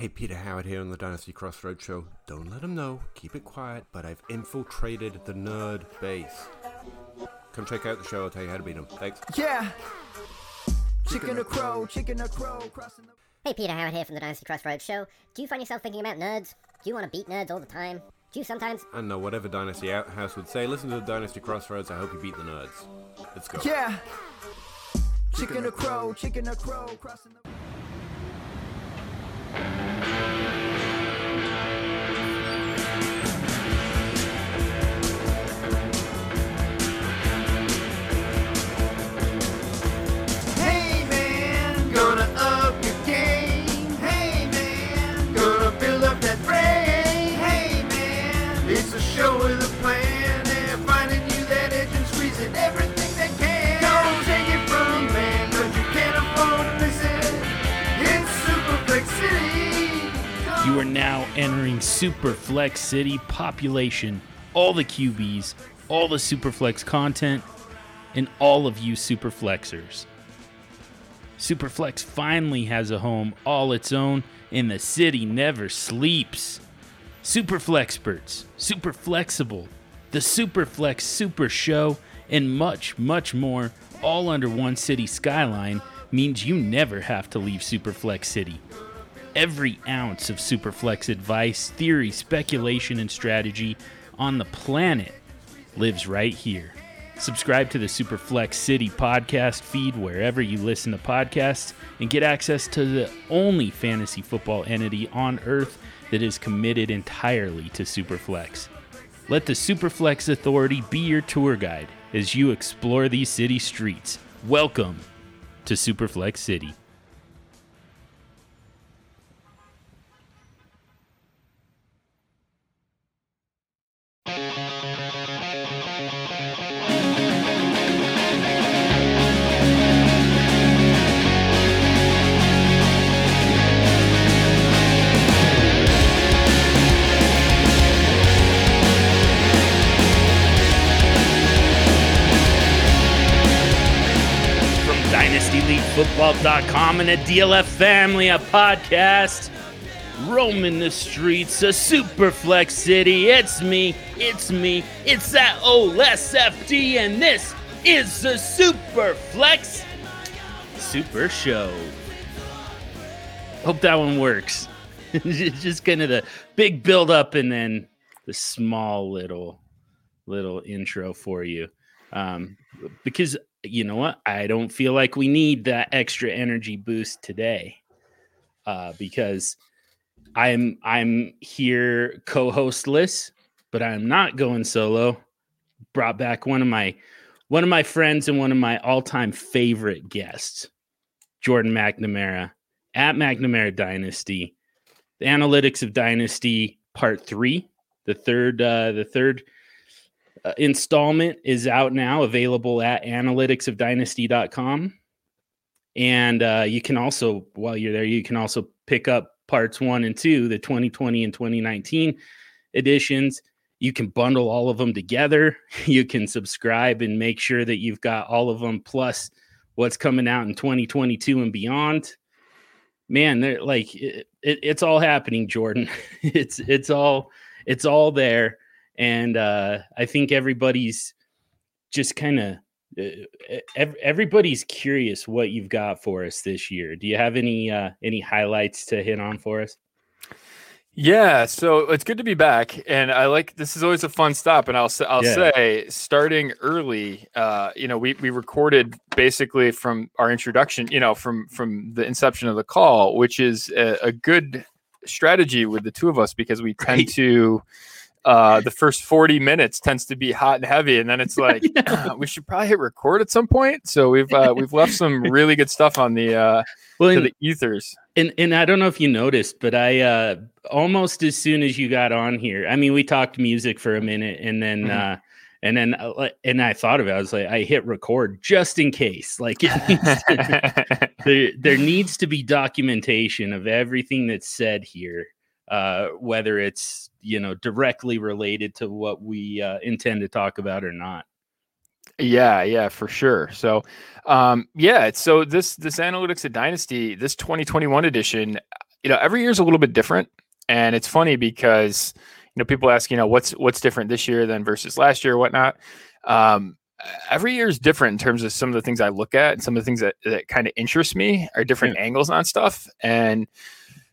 Hey, Peter Howard here on the Dynasty Crossroads Show. Don't let them know, keep it quiet, but I've infiltrated the nerd base. Come check out the show, I'll tell you how to beat them. Thanks. Yeah. Chicken or crow, chicken or crow, crossing the. Hey, Peter Howard here from the Dynasty Crossroads Show. Do you find yourself thinking about nerds? Do you want to beat nerds all the time? Do you sometimes? And know whatever Dynasty Outhouse would say, listen to the Dynasty Crossroads, I hope you beat the nerds. Let's go. Yeah. Chicken or crow, chicken or crow, crossing the. Are now entering Superflex City population, all the QBs, all the Superflex content, and all of you Superflexers. Superflex finally has a home all its own, and the city never sleeps. Superflexperts, Super Flexible, the Superflex Super Show, and much, much more, all under one city skyline, means you never have to leave Superflex City. Every ounce of Superflex advice, theory, speculation, and strategy on the planet lives right here. Subscribe to the Superflex City podcast feed wherever you listen to podcasts and get access to the only fantasy football entity on earth that is committed entirely to Superflex. Let the Superflex Authority be your tour guide as you explore these city streets. Welcome to Superflex City. DynastyLeagueFootball.com and a DLF family, a podcast roaming the streets of Superflex City. It's me, it's me, it's that OSFD, and this is the Superflex Super Show. Hope that one works. It's just kind of the big build up and then the small little little intro for you. Um, because you know what? I don't feel like we need that extra energy boost today. Uh, because I'm I'm here co-hostless, but I'm not going solo. Brought back one of my one of my friends and one of my all-time favorite guests, Jordan McNamara at McNamara Dynasty. The Analytics of Dynasty Part 3, the third uh the third uh, installment is out now, available at analyticsofdynasty.com. And uh, you can also, while you're there, you can also pick up parts one and two, the 2020 and 2019 editions. You can bundle all of them together. You can subscribe and make sure that you've got all of them plus what's coming out in 2022 and beyond. Man, they're like it, it, it's all happening, Jordan. it's it's all it's all there and uh, I think everybody's just kind of uh, ev- everybody's curious what you've got for us this year. Do you have any uh, any highlights to hit on for us? Yeah, so it's good to be back, and I like this is always a fun stop. And I'll say, I'll Yeah. say, starting early, uh, you know, we we recorded basically from our introduction, you know, from from the inception of the call, which is a, a good strategy with the two of us because we tend Right. to. Uh, the first 40 minutes tends to be hot and heavy, and then it's like we should probably hit record at some point. So we've uh, we've left some really good stuff on the uh, Well, to and, the ethers. and and I don't know if you noticed, but I uh, almost as soon as you got on here, I mean, we talked music for a minute, and then Mhm. uh, and then uh, and I thought of it. I was like, I hit record just in case, like it needs to, there there needs to be documentation of everything that's said here uh, whether it's you know directly related to what we uh, intend to talk about or not. Yeah, yeah, for sure. So, um, yeah, so this this analytics of dynasty, this 2021 edition, you know, every year is a little bit different, and it's funny because you know people ask, you know, what's what's different this year than versus last year or whatnot. Um, every year is different in terms of some of the things I look at and some of the things that, that kind of interest me are different angles on stuff. And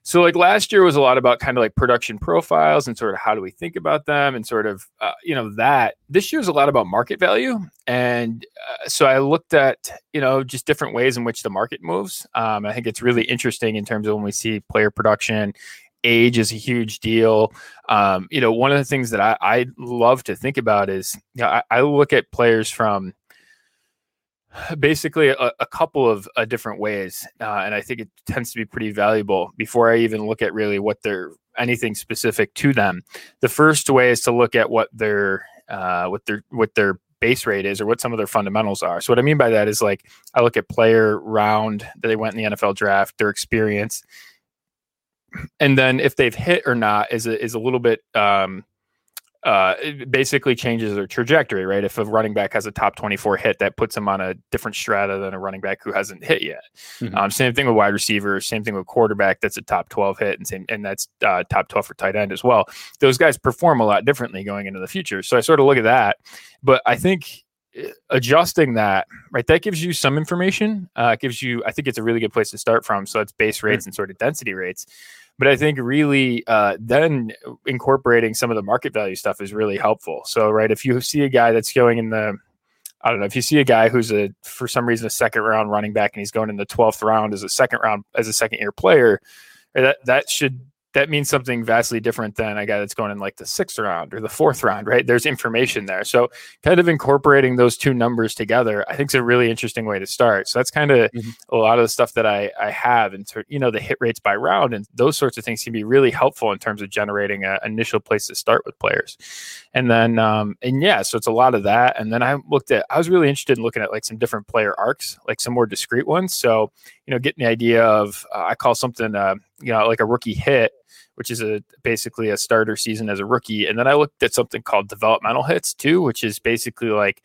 so, like last year was a lot about kind of like production profiles and sort of how do we think about them and sort of, uh, you know, that. This year is a lot about market value. And uh, so I looked at, you know, just different ways in which the market moves. Um, I think it's really interesting in terms of when we see player production age is a huge deal. Um, you know, one of the things that I, I love to think about is, you know, I, I look at players from basically a, a couple of uh, different ways, uh, and I think it tends to be pretty valuable before I even look at really what they're anything specific to them. The first way is to look at what their uh, what their what their base rate is or what some of their fundamentals are. So what I mean by that is like I look at player round that they went in the NFL draft, their experience, and then if they've hit or not is a, is a little bit um, uh, it basically changes their trajectory, right? If a running back has a top 24 hit, that puts him on a different strata than a running back who hasn't hit yet. Mm-hmm. Um, same thing with wide receiver, same thing with quarterback. That's a top 12 hit, and same and that's uh, top 12 for tight end as well. Those guys perform a lot differently going into the future. So I sort of look at that, but I think eh, adjusting that right that gives you some information uh, it gives you i think it's a really good place to start from so it's base rates mm-hmm. and sort of density rates but I think really uh, then incorporating some of the market value stuff is really helpful. So, right, if you see a guy that's going in the I don't know if you see a guy who's a for some reason a second round running back and he's going in the 12th round as a second round as a second year player that that should that means something vastly different than a guy that's going in like the sixth round or the fourth round, right? There's information there. So kind of incorporating those two numbers together, I think is a really interesting way to start. So that's kind of mm-hmm. a lot of the stuff that I, I have and you know, the hit rates by round and those sorts of things can be really helpful in terms of generating an initial place to start with players. And then, um, and yeah, so it's a lot of that. And then I looked at, I was really interested in looking at like some different player arcs, like some more discrete ones. So, you know, getting the idea of, uh, I call something, uh, you know, like a rookie hit which is a basically a starter season as a rookie. And then I looked at something called developmental hits too, which is basically like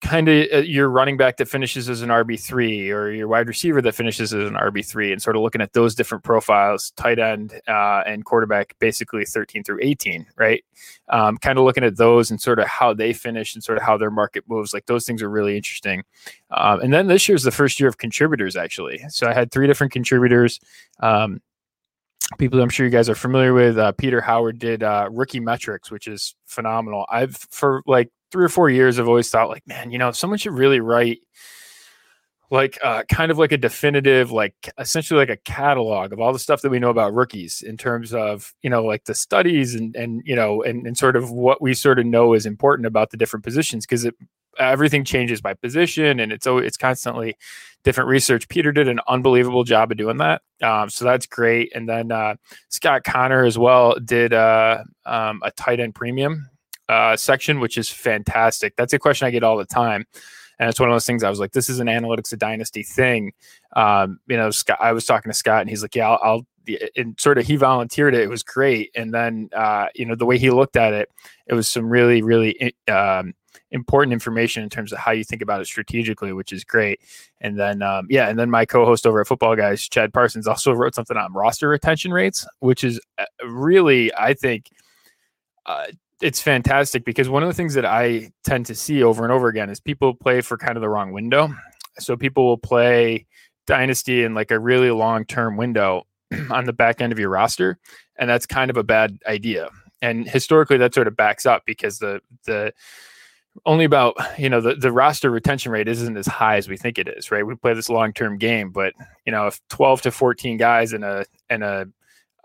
kind of uh, your running back that finishes as an RB3 or your wide receiver that finishes as an RB3 and sort of looking at those different profiles, tight end uh, and quarterback, basically 13 through 18, right? Um, kind of looking at those and sort of how they finish and sort of how their market moves. Like those things are really interesting. Um, and then this year is the first year of contributors, actually. So I had three different contributors. Um, people I'm sure you guys are familiar with. Uh, Peter Howard did uh, rookie metrics, which is phenomenal. I've for like three or four years, I've always thought like, man, you know, someone should really write like uh, kind of like a definitive, like essentially like a catalog of all the stuff that we know about rookies in terms of you know like the studies and and you know and and sort of what we sort of know is important about the different positions because it everything changes by position and it's always it's constantly different research. Peter did an unbelievable job of doing that. Um, so that's great. And then uh, Scott Connor as well did uh, um, a tight end premium uh, section, which is fantastic. That's a question I get all the time. And it's one of those things I was like, this is an analytics of dynasty thing. Um, you know, Scott, I was talking to Scott and he's like, yeah, I'll, I'll and sort of he volunteered it. It was great. And then, uh, you know, the way he looked at it, it was some really, really um, important information in terms of how you think about it strategically, which is great. And then, um, yeah, and then my co-host over at Footballguys, Chad Parsons, also wrote something on roster retention rates, which is uh, really, I think, uh, it's fantastic because one of the things that I tend to see over and over again is people play for kind of the wrong window. So people will play dynasty in like a really long term window on the back end of your roster, and that's kind of a bad idea. And historically, that sort of backs up because the the only about you know the, the roster retention rate isn't as high as we think it is right we play this long-term game but you know if 12 to 14 guys in a in a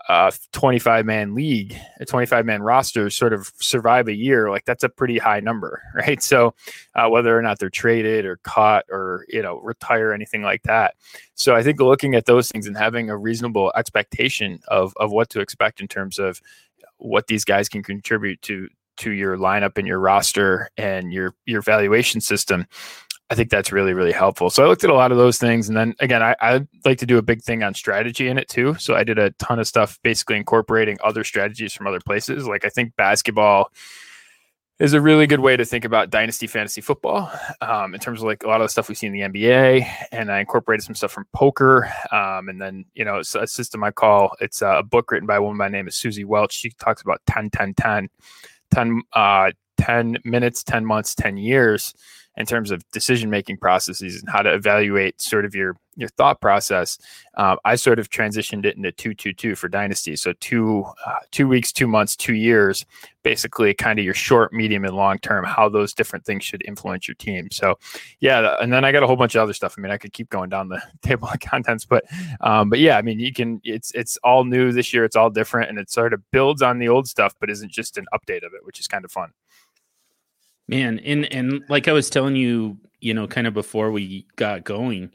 uh, 25 man league a 25 man roster sort of survive a year like that's a pretty high number right? So uh, whether or not they're traded or caught or you know retire anything like that. So i think looking at those things and having a reasonable expectation of of what to expect in terms of what these guys can contribute to to your lineup and your roster and your your valuation system I think that's really, really helpful. So I looked at a lot of those things. And then again, I, I like to do a big thing on strategy in it too. So I did a ton of stuff basically incorporating other strategies from other places. Like I think basketball is a really good way to think about dynasty fantasy football um, in terms of like a lot of the stuff we see in the NBA. And I incorporated some stuff from poker. Um, and then, you know, it's a system I call it's a book written by a woman by name of Suzy Welch. She talks about 10, 10, 10, 10, uh, 10 minutes, 10 months, 10 years in terms of decision making processes and how to evaluate sort of your your thought process. Uh, I sort of transitioned it into two two two for dynasty. So two uh, two weeks, two months, two years, basically kind of your short, medium, and long term. How those different things should influence your team. So yeah, and then I got a whole bunch of other stuff. I mean, I could keep going down the table of contents, but um, but yeah, I mean, you can. It's it's all new this year. It's all different, and it sort of builds on the old stuff, but isn't just an update of it, which is kind of fun. Man, and and like I was telling you, you know, kind of before we got going,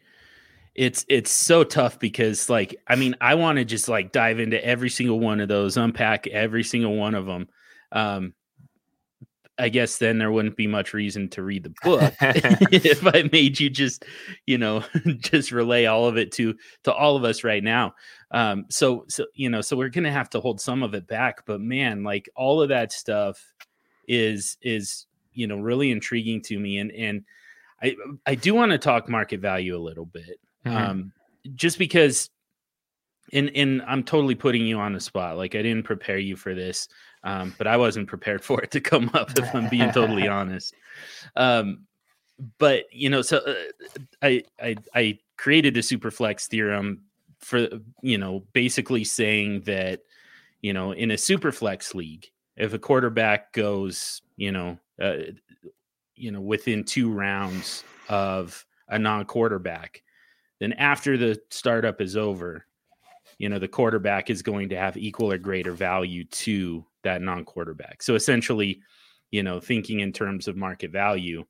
it's it's so tough because like I mean, I want to just like dive into every single one of those, unpack every single one of them. Um I guess then there wouldn't be much reason to read the book if I made you just, you know, just relay all of it to to all of us right now. Um, so so you know, so we're gonna have to hold some of it back. But man, like all of that stuff is is you know really intriguing to me and and i i do want to talk market value a little bit mm-hmm. um just because and and i'm totally putting you on the spot like i didn't prepare you for this um but i wasn't prepared for it to come up if i'm being totally honest um but you know so uh, i i i created the superflex theorem for you know basically saying that you know in a superflex league if a quarterback goes you know uh, you know, within two rounds of a non-quarterback, then after the startup is over, you know, the quarterback is going to have equal or greater value to that non-quarterback. So essentially, you know, thinking in terms of market value,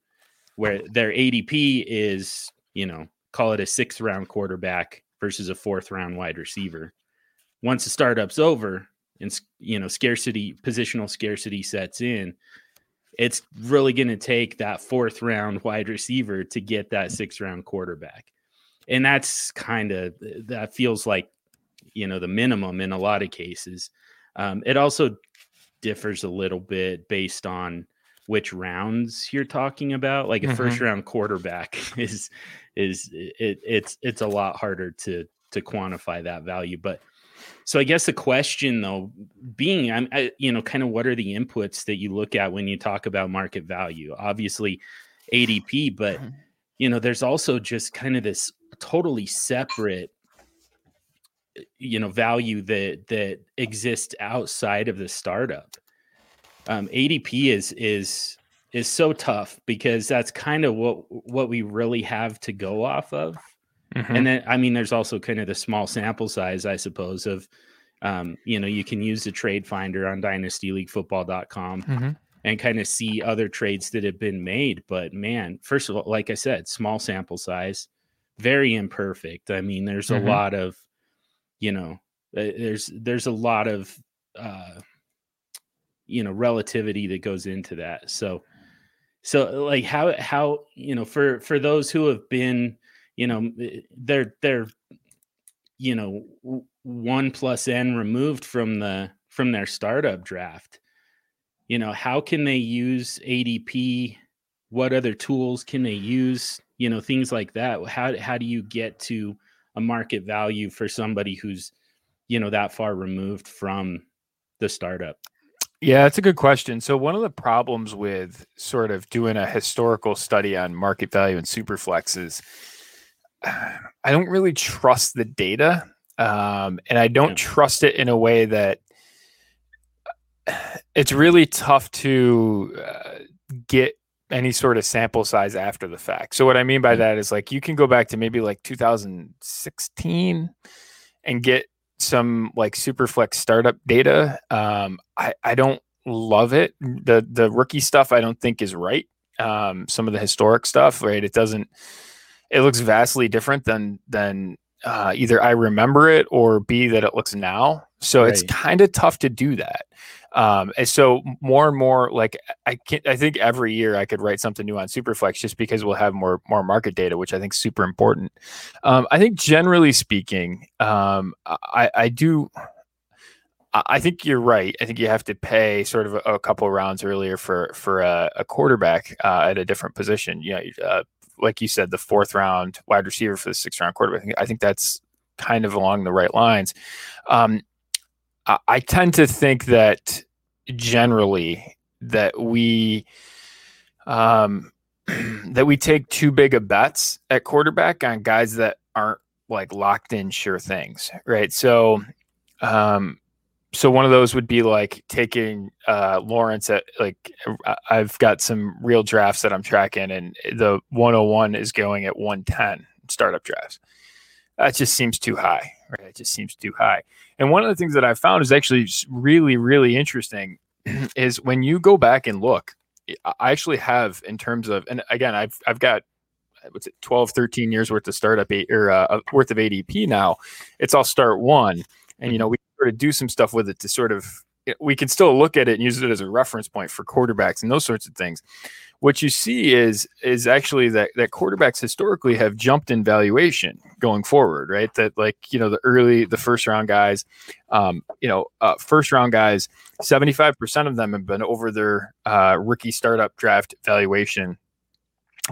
where their ADP is, you know, call it a sixth round quarterback versus a fourth round wide receiver. Once the startup's over and you know scarcity positional scarcity sets in, it's really going to take that fourth round wide receiver to get that sixth round quarterback. And that's kind of that feels like, you know, the minimum in a lot of cases. Um, it also differs a little bit based on which rounds you're talking about. Like a mm-hmm. first round quarterback is is it, it's it's a lot harder to to quantify that value. But so I guess the question though being I'm I, you know kind of what are the inputs that you look at when you talk about market value? Obviously ADP, but mm-hmm. you know there's also just kind of this totally separate you know value that that exists outside of the startup. Um, ADP is is is so tough because that's kind of what what we really have to go off of Mm-hmm. And then, I mean, there's also kind of the small sample size, I suppose, of, um, you know, you can use the trade finder on dynastyleaguefootball.com mm-hmm. and kind of see other trades that have been made. But man, first of all, like I said, small sample size, very imperfect. I mean, there's mm-hmm. a lot of, you know, uh, there's there's a lot of, uh, you know, relativity that goes into that. So, so like how how you know for for those who have been you know eh, they're they're you know one plus n removed from the from their startup draft. You know how can they use adp what other tools can they use? You know things like that. How how do you get to a market value for somebody who's you know that far removed from the startup? Yeah, that's a good question. So one of the problems with sort of doing a historical study on market value and superflex is I don't really trust the data, um, and I don't yeah. trust it in a way that it's really tough to uh, get any sort of sample size after the fact. So what I mean by mm. that is like you can go back to maybe like 2016 and get some like Superflex startup data. Um, I I don't love it. The the rookie stuff I don't think is right. Um, some of the historic stuff, right? It doesn't it looks vastly different than than uh, either I remember it or B that it looks now. So right. it's kind of tough to do that. Um, and so more and more, like I can I think every year I could write something new on Superflex just because we'll have more more market data, which I think is super important. Um, I think generally speaking, um, I, I do. I think you're right. I think you have to pay sort of a, a couple rounds earlier for for a, a quarterback uh, at a different position. You know, uh, like you said, the fourth round wide receiver for the sixth round quarterback. I think, I think that's kind of along the right lines. Um, I, I tend to think that generally that we um, that we take too big of bets at quarterback on guys that aren't like locked in sure things, right? So, um, so one of those would be like taking uh, Lawrence at like I've got some real drafts that I'm tracking, and the 101 is going at 110 startup drafts. That just seems too high, right? It just seems too high. And one of the things that I found is actually really, really interesting is when you go back and look. I I actually have in terms of, and again, I've I've got what's it 12 13 years worth of startup or uh, worth of adp now it's all start one and you know we sort of do some stuff with it to sort of we can still look at it and use it as a reference point for quarterbacks and those sorts of things what you see is is actually that that quarterbacks historically have jumped in valuation going forward right that like you know the early the first round guys um you know uh, first round guys 75% of them have been over their uh, rookie startup draft valuation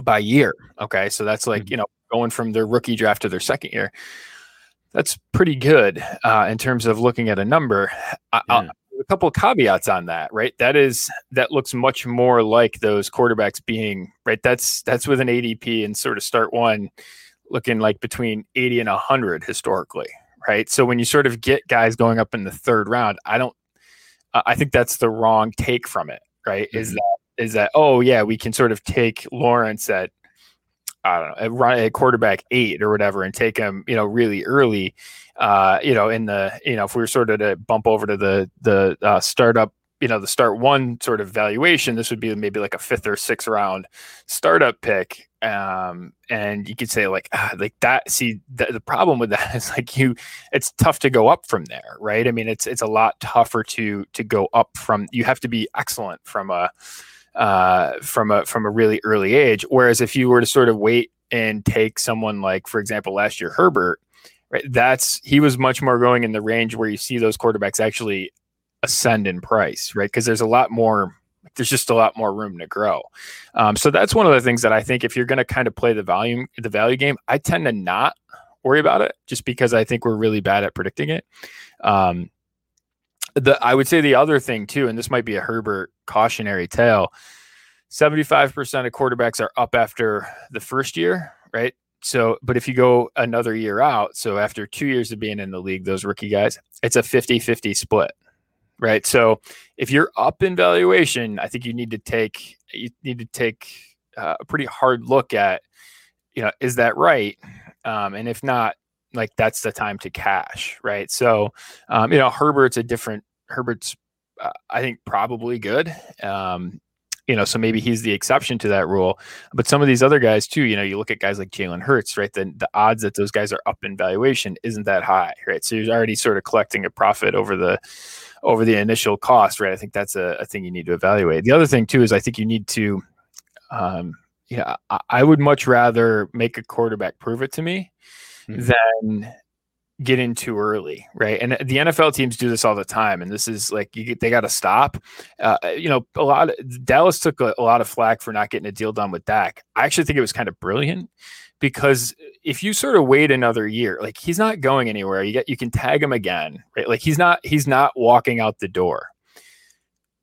by year. Okay. So that's like, you know, going from their rookie draft to their second year. That's pretty good uh, in terms of looking at a number. I, Yeah. a couple of caveats on that, right? That is that looks much more like those quarterbacks being right. That's that's with an ADP and sort of start one looking like between 80 and 100 historically, right? So when you sort of get guys going up in the third round, I don't uh, I think that's the wrong take from it, right? Is that is that oh yeah, we can sort of take Lawrence at I don't know at, quarterback eight or whatever and take him you know really early, uh, you know in the you know if we were sort of to bump over to the the uh, startup you know the start one sort of valuation this would be maybe like a fifth or sixth round startup pick um and you could say like ah, like that see the problem with that is like you it's tough to go up from there right? I mean it's it's a lot tougher to to go up from you have to be excellent from a uh from a from a really early age. Whereas if you were to sort of wait and take someone like for example last year herbert right that's he was much more going in the range where you see those quarterbacks actually ascend in price right? Because there's a lot more there's just a lot more room to grow. Um, so that's one of the things that i think if you're going to kind of play the volume the value game i tend to not worry about it just because i think we're really bad at predicting it. Um, the i would say the other thing too and this might be a herbert cautionary tale 75% of quarterbacks are up after the first year right? So but if you go another year out so after two years of being in the league those rookie guys it's a 50-50 split right? So if you're up in valuation i think you need to take you need to take uh, a pretty hard look at you know is that right? Um, and if not like that's the time to cash right? So um, you know herbert's a different herbert's uh, i think probably good um, you know so maybe he's the exception to that rule. But some of these other guys too you know you look at guys like jalen hurts right? The, the odds that those guys are up in valuation isn't that high right? So you're already sort of collecting a profit over the over the initial cost right? I think that's a, a thing you need to evaluate. The other thing too is i think you need to um yeah I, I would much rather make a quarterback prove it to me Mhm. than get in too early, right? And the NFL teams do this all the time, and this is like you they got to stop. Uh, you know, a lot of Dallas took a, a lot of flack for not getting a deal done with Dak. I actually think it was kind of brilliant because if you sort of wait another year, like he's not going anywhere. You get you can tag him again, right? Like he's not he's not walking out the door,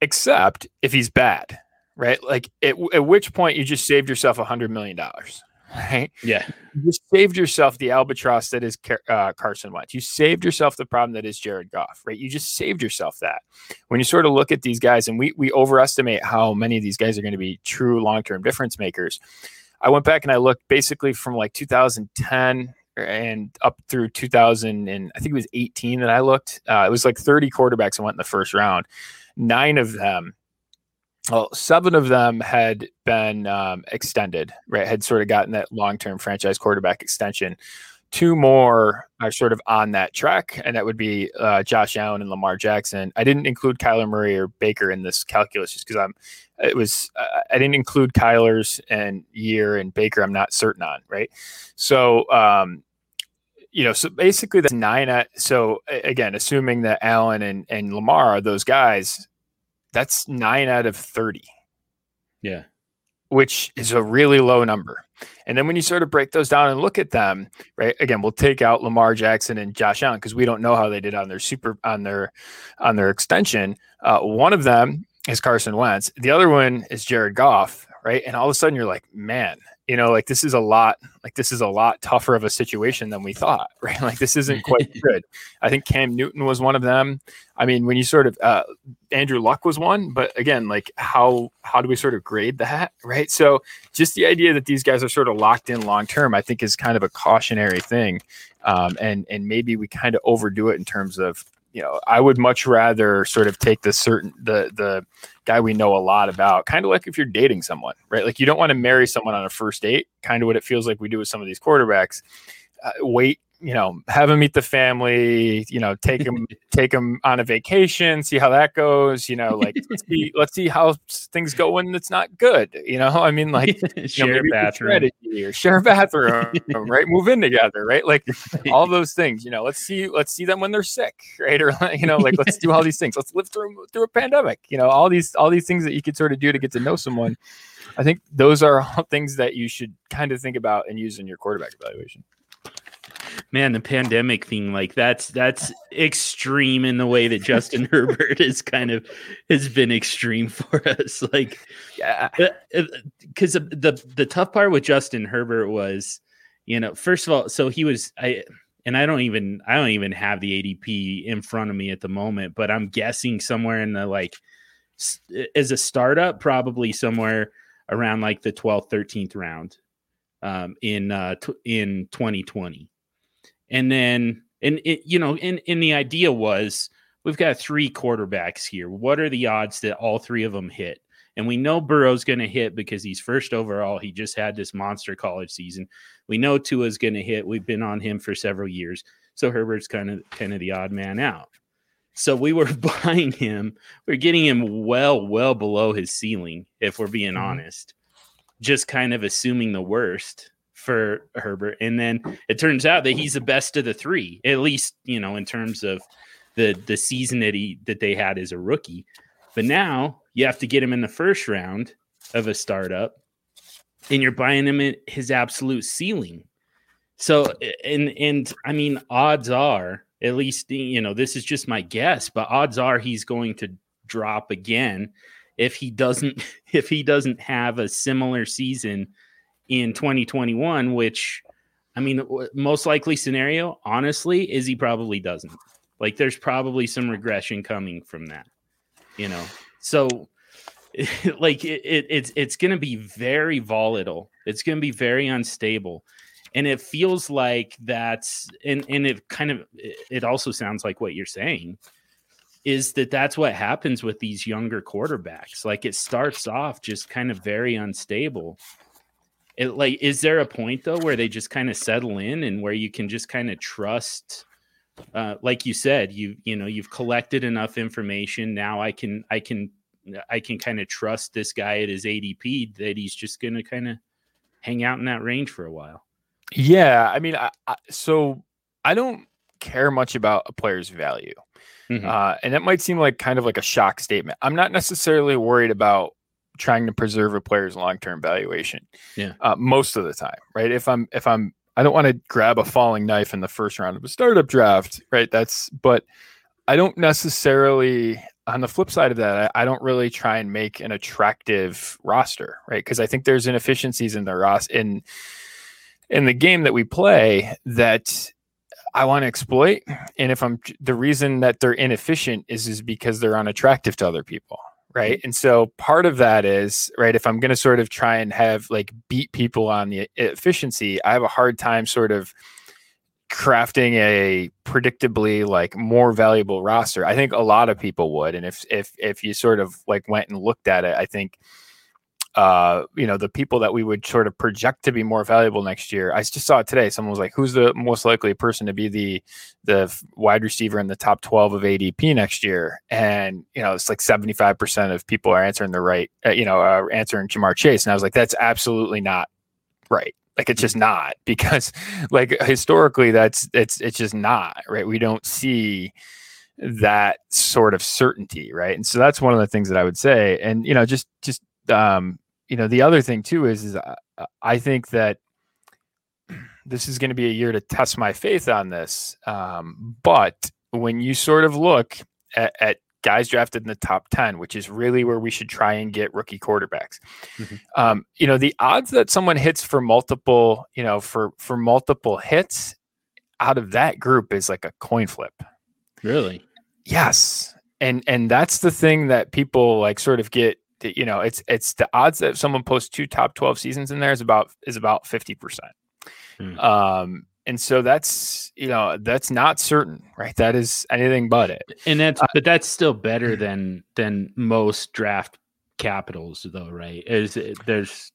except if he's bad, right? Like at, at which point you just saved yourself a hundred million dollars, right? Yeah. you just saved yourself the albatross that is uh, Carson Wentz. You saved yourself the problem that is Jared Goff, right? You just saved yourself that. When you sort of look at these guys, and we we overestimate how many of these guys are going to be true long term difference makers. I went back and I looked basically from like 2010 and up through 2000 and I think it was 18 that I looked. Uh, it was like 30 quarterbacks that went in the first round. Nine of them well, seven of them had been um, extended, right? Had sort of gotten that long term franchise quarterback extension. Two more are sort of on that track, and that would be uh, Josh Allen and Lamar Jackson. I didn't include Kyler Murray or Baker in this calculus just because I'm. It was uh, I didn't include Kyler's and year and Baker. I'm not certain on right. So um, you know, so basically that's nine. At, so again, assuming that Allen and, and Lamar are those guys, that's nine out of 30, Yeah. which is a really low number. And then when you sort of break those down and look at them, right? Again, we'll take out Lamar Jackson and Josh Allen because we don't know how they did on their super on their on their extension. Uh, one of them is Carson Wentz. The other one is Jared Goff, right? And all of a sudden you're like, man, you know, like this is a lot, like this is a lot tougher of a situation than we thought, right? Like this isn't quite good. I think Cam Newton was one of them. I mean, when you sort of uh, Andrew Luck was one, but again, like how how do we sort of grade that, right? So just the idea that these guys are sort of locked in long term, I think, is kind of a cautionary thing, um, and and maybe we kind of overdo it in terms of you know I would much rather sort of take the certain the the guy we know a lot about, kind of like if you're dating someone, right? Like you don't want to marry someone on a first date, kind of what it feels like we do with some of these quarterbacks. Uh, wait, you know, have them meet the family, you know, take them take them on a vacation, see how that goes, you know, like let's see let's see how things go when it's not good, you know? I mean like you know, Share a bathroom. or share bathroom, right? Move in together, right? Like all those things, you know. Let's see, let's see them when they're sick, right? Or you know, like let's do all these things. Let's live through through a pandemic, you know. All these all these things that you could sort of do to get to know someone. I think those are all things that you should kind of think about and use in your quarterback evaluation. Man the pandemic thing like that's that's extreme in the way that justin herbert is kind of has been extreme for us like Yeah, because the the tough part with justin herbert was you know first of all so he was i and i don't even i don't even have the adp in front of me at the moment but i'm guessing somewhere in the like s- as a startup probably somewhere around like the 12th 13th round um, in uh, t- in 2020 and then and it, you know and, and the idea was we've got three quarterbacks here what are the odds that all three of them hit and we know Burrow's going to hit because he's first overall. He just had this monster college season. We know Tua's going to hit. We've been on him for several years. So Herbert's kind of kind of the odd man out. So we were buying him. We're getting him well, well below his ceiling, if we're being Mhm. honest. Just kind of assuming the worst for Herbert. And then it turns out that he's the best of the three, at least, you know, in terms of the the season that he that they had as a rookie. But now you have to get him in the first round of a startup, and you're buying him at his absolute ceiling. So, and and I mean, odds are, at least you know, this is just my guess, but odds are he's going to drop again if he doesn't if he doesn't have a similar season in 2021. Which, I mean, most likely scenario, honestly, is he probably doesn't. Like, there's probably some regression coming from that you know so like it, it it's it's going to be very volatile it's going to be very unstable and it feels like that's and and it kind of it also sounds like what you're saying is that that's what happens with these younger quarterbacks like it starts off just kind of very unstable it like is there a point though where they just kind of settle in and where you can just kind of trust uh, like you said, you you know you've collected enough information. Now I can I can I can kind of trust this guy at his ADP that he's just going to kind of hang out in that range for a while. yeah. I mean, I, I, so I don't care much about a player's value. Mhm. Uh, and that might seem like kind of like a shock statement. I'm not necessarily worried about trying to preserve a player's long-term valuation. Yeah. Uh, most of the time, right? If I'm if I'm I don't want to grab a falling knife in the first round of a startup draft, right? That's but I don't necessarily on the flip side of that, I, I don't really try and make an attractive roster, right? Because I think there's inefficiencies in the ros in in the game that we play that I want to exploit. And if I'm the reason that they're inefficient is is because they're unattractive to other people. Right. Mm-hmm. And so part of that is right. If I'm going to sort of try and have like beat people on the efficiency, I have a hard time sort of crafting a predictably like more valuable roster. I think a lot of people would. And if if if you sort of like went and looked at it, I think uh, you know, the people that we would sort of project to be more valuable next year. I just saw it today. Someone was like, "Who's the most likely person to be the the wide receiver in the top twelve of ADP next year?" And you know, it's like seventy five percent of people are answering the right, uh, you know, uh, answering Ja'Marr Chase. And I was like, "That's absolutely not right." Like it's just not because like historically that's it's it's just not, right? We don't see that sort of certainty, right? And so that's one of the things that I would say. And you know, just just um, you know, the other thing too is is uh, I think that this is going to be a year to test my faith on this. Um, but when you sort of look at, at guys drafted in the top 10, which is really where we should try and get rookie quarterbacks. Mhm. Um, you know, the odds that someone hits for multiple, you know, for for multiple hits out of that group is like a coin flip. Really? Yes. And and that's the thing that people like sort of get you know, it's it's the odds that someone posts two top 12 seasons in there is about is about 50%. Hmm. Um and so that's you know that's not certain right that is anything but it And that's but that's still better than than most draft capitals though, right? Is it- there's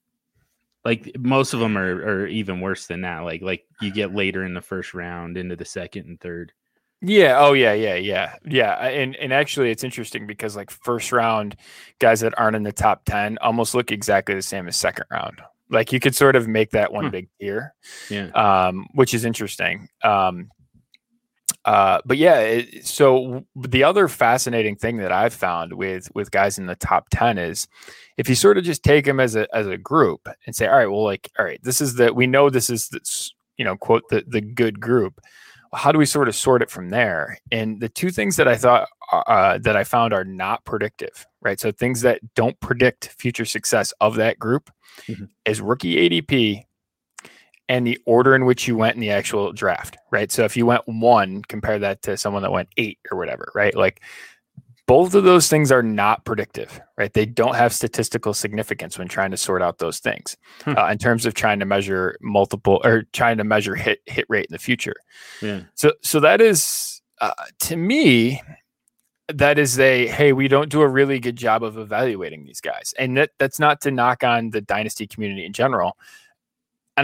like most of them are, are even worse than that. Like like you get later in the first round into the second and third. Yeah. Oh, yeah. Yeah. Yeah. Yeah. And and actually, it's interesting because like first round guys that aren't in the top ten almost look exactly the same as second round. Like you could sort of make that one Hmm. big tier, Yeah. um, which is interesting. Um, uh, but yeah, it, so the other fascinating thing that I've found with with guys in the top ten is if you sort of just take them as a as a group and say, all right, well, like, all right, this is the we know this is the you know quote the the good group. How do we sort of sort it from there? And the two things that I thought uh, that I found are not predictive, right? So things that don't predict future success of that group Mhm. is rookie ADP and the order in which you went in the actual draft, right? So if you went one, compare that to someone that went eight or whatever, right? Like both of those things are not predictive, right? They don't have statistical significance when trying to sort out those things Hmm. uh, in terms of trying to measure multiple or trying to measure hit hit rate in the future. Yeah. So so that is uh, to me that is a hey we don't do a really good job of evaluating these guys and that that's not to knock on the dynasty community in general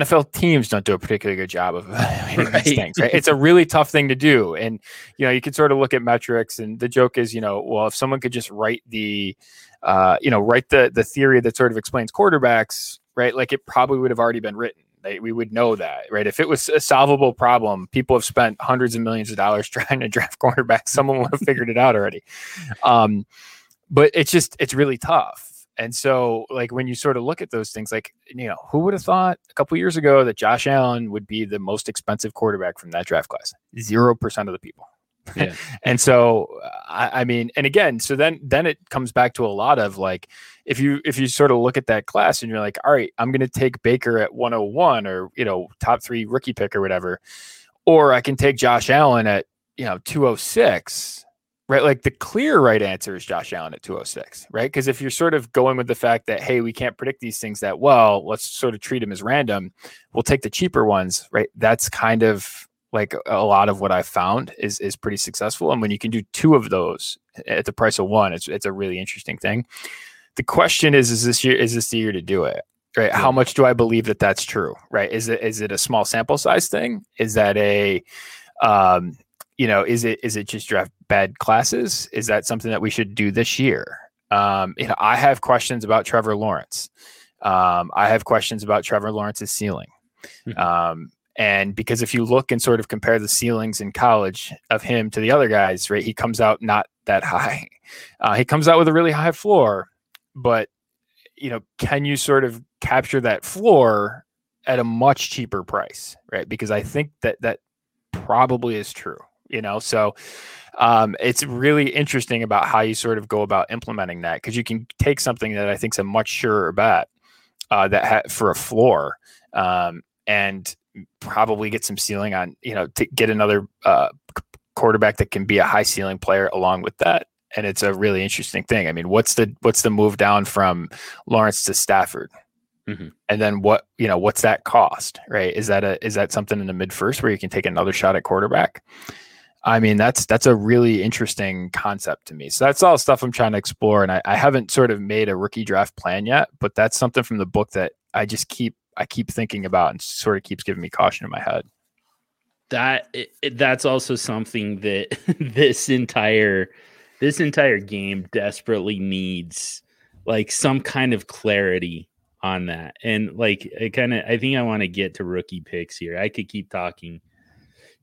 NFL teams don't do a particularly good job of evaluating Right. these things. Right? It's a really tough thing to do, and you know you can sort of look at metrics, and the joke is, you know, well, if someone could just write the, uh, you know, write the the theory that sort of explains quarterbacks, right? Like it probably would have already been written. They, we would know that, right? If it was a solvable problem, people have spent hundreds of millions of dollars trying to draft quarterbacks. Someone would have figured it out already. Um, but it's just it's really tough. And so, like when you sort of look at those things, like you know, who would have thought a couple years ago that Josh Allen would be the most expensive quarterback from that draft class? Zero percent of the people. Yeah. and so, I, I mean, and again, so then then it comes back to a lot of like, if you if you sort of look at that class and you're like, all right, I'm going to take Baker at 101 or you know top three rookie pick or whatever, or I can take Josh Allen at you know 206 right? Like the clear right answer is Josh Allen at 206, right? Because if you're sort of going with the fact that, hey, we can't predict these things that well, let's sort of treat them as random, we'll take the cheaper ones, right? That's kind of like a lot of what I've found is is pretty successful. And when you can do two of those at the price of one, it's it's a really interesting thing. The question is, is this year is this the year to do it? Right? How much do I believe that that's true? Right? Is it is it a small sample size thing? Is that a um, you know, is it is it just draft bad classes? Is that something that we should do this year? Um, you know, I have questions about Trevor Lawrence. Um, I have questions about Trevor Lawrence's ceiling. Mhm. Um, and because if you look and sort of compare the ceilings in college of him to the other guys, right, he comes out not that high. Uh, he comes out with a really high floor, but you know, can you sort of capture that floor at a much cheaper price, right? Because I think that that probably is true you know? So um, it's really interesting about how you sort of go about implementing that because you can take something that i think is a much surer bet uh, that ha- for a floor um, and probably get some ceiling on you know to get another uh, quarterback that can be a high ceiling player along with that and it's a really interesting thing. I mean what's the what's the move down from lawrence to stafford? Mhm. and then what you know what's that cost right? Is that a is that something in the mid first where you can take another shot at quarterback i mean that's that's a really interesting concept to me so that's all stuff i'm trying to explore and i, I haven't sort of made a rookie draft plan yet but that's something from the book that i just keep i keep thinking about and sort of keeps giving me caution in my head that that's also something that this entire this entire game desperately needs like some kind of clarity on that. And like I kind of I think I want to get to rookie picks here. I could keep talking,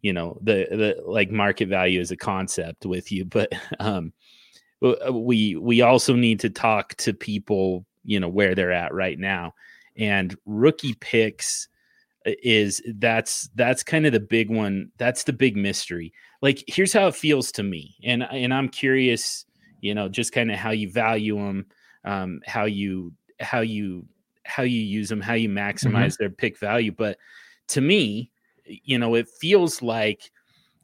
you know, the the like market value as a concept with you, but um uh, we we also need to talk to people, you know, where they're at right now. And rookie picks is that's that's kind of the big one. That's the big mystery. Like here's how it feels to me. And and I'm curious, you know, just kind of how you value them, um, how you how you how you use them, how you maximize their pick value. But to me, you know, it feels like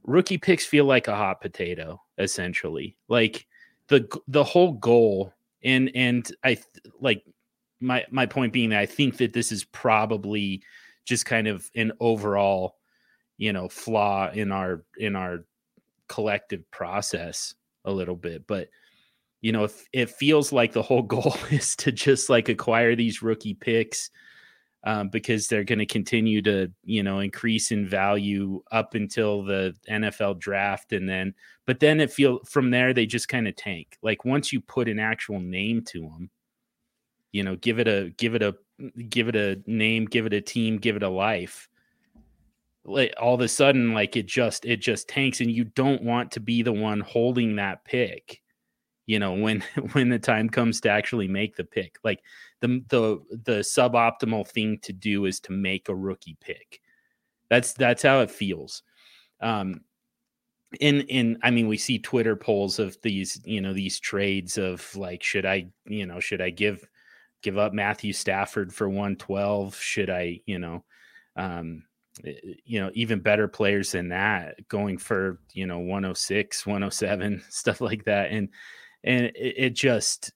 rookie picks feel like a hot potato, essentially. Like the the whole goal, and and I like my my point being that I think that this is probably just kind of an overall, you know, flaw in our in our collective process a little bit, but you know, if it feels like the whole goal is to just like acquire these rookie picks um, because they're going to continue to, you know, increase in value up until the NFL draft. And then, but then it feel from there, they just kind of tank. Like once you put an actual name to them, you know, give it a, give it a, give it a name, give it a team, give it a life. Like all of a sudden, like it just, it just tanks and you don't want to be the one holding that pick you know when when the time comes to actually make the pick. Like the the the suboptimal thing to do is to make a rookie pick. That's that's how it feels. Um in in i mean we see twitter polls of these you know these trades of like should i you know should i give give up matthew stafford for 112 should i you know um you know even better players than that going for you know 106 107 stuff like that. And and it, it just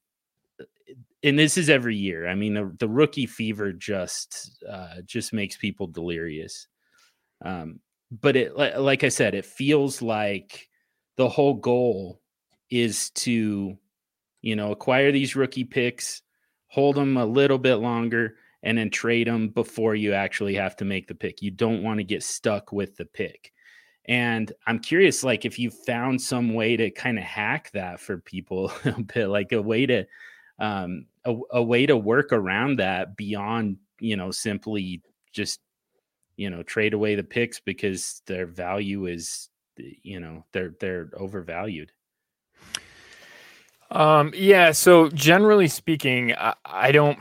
and this is every year. I mean, the, the rookie fever just uh, just makes people delirious. Um, but it, like I said, it feels like the whole goal is to, you know, acquire these rookie picks, hold them a little bit longer, and then trade them before you actually have to make the pick. You don't want to get stuck with the pick. And I'm curious, like, if you found some way to kind of hack that for people a bit, like a way to, um, a, a way to work around that beyond, you know, simply just, you know, trade away the picks because their value is, you know, they're they're overvalued. Um, yeah. So generally speaking, I, I don't.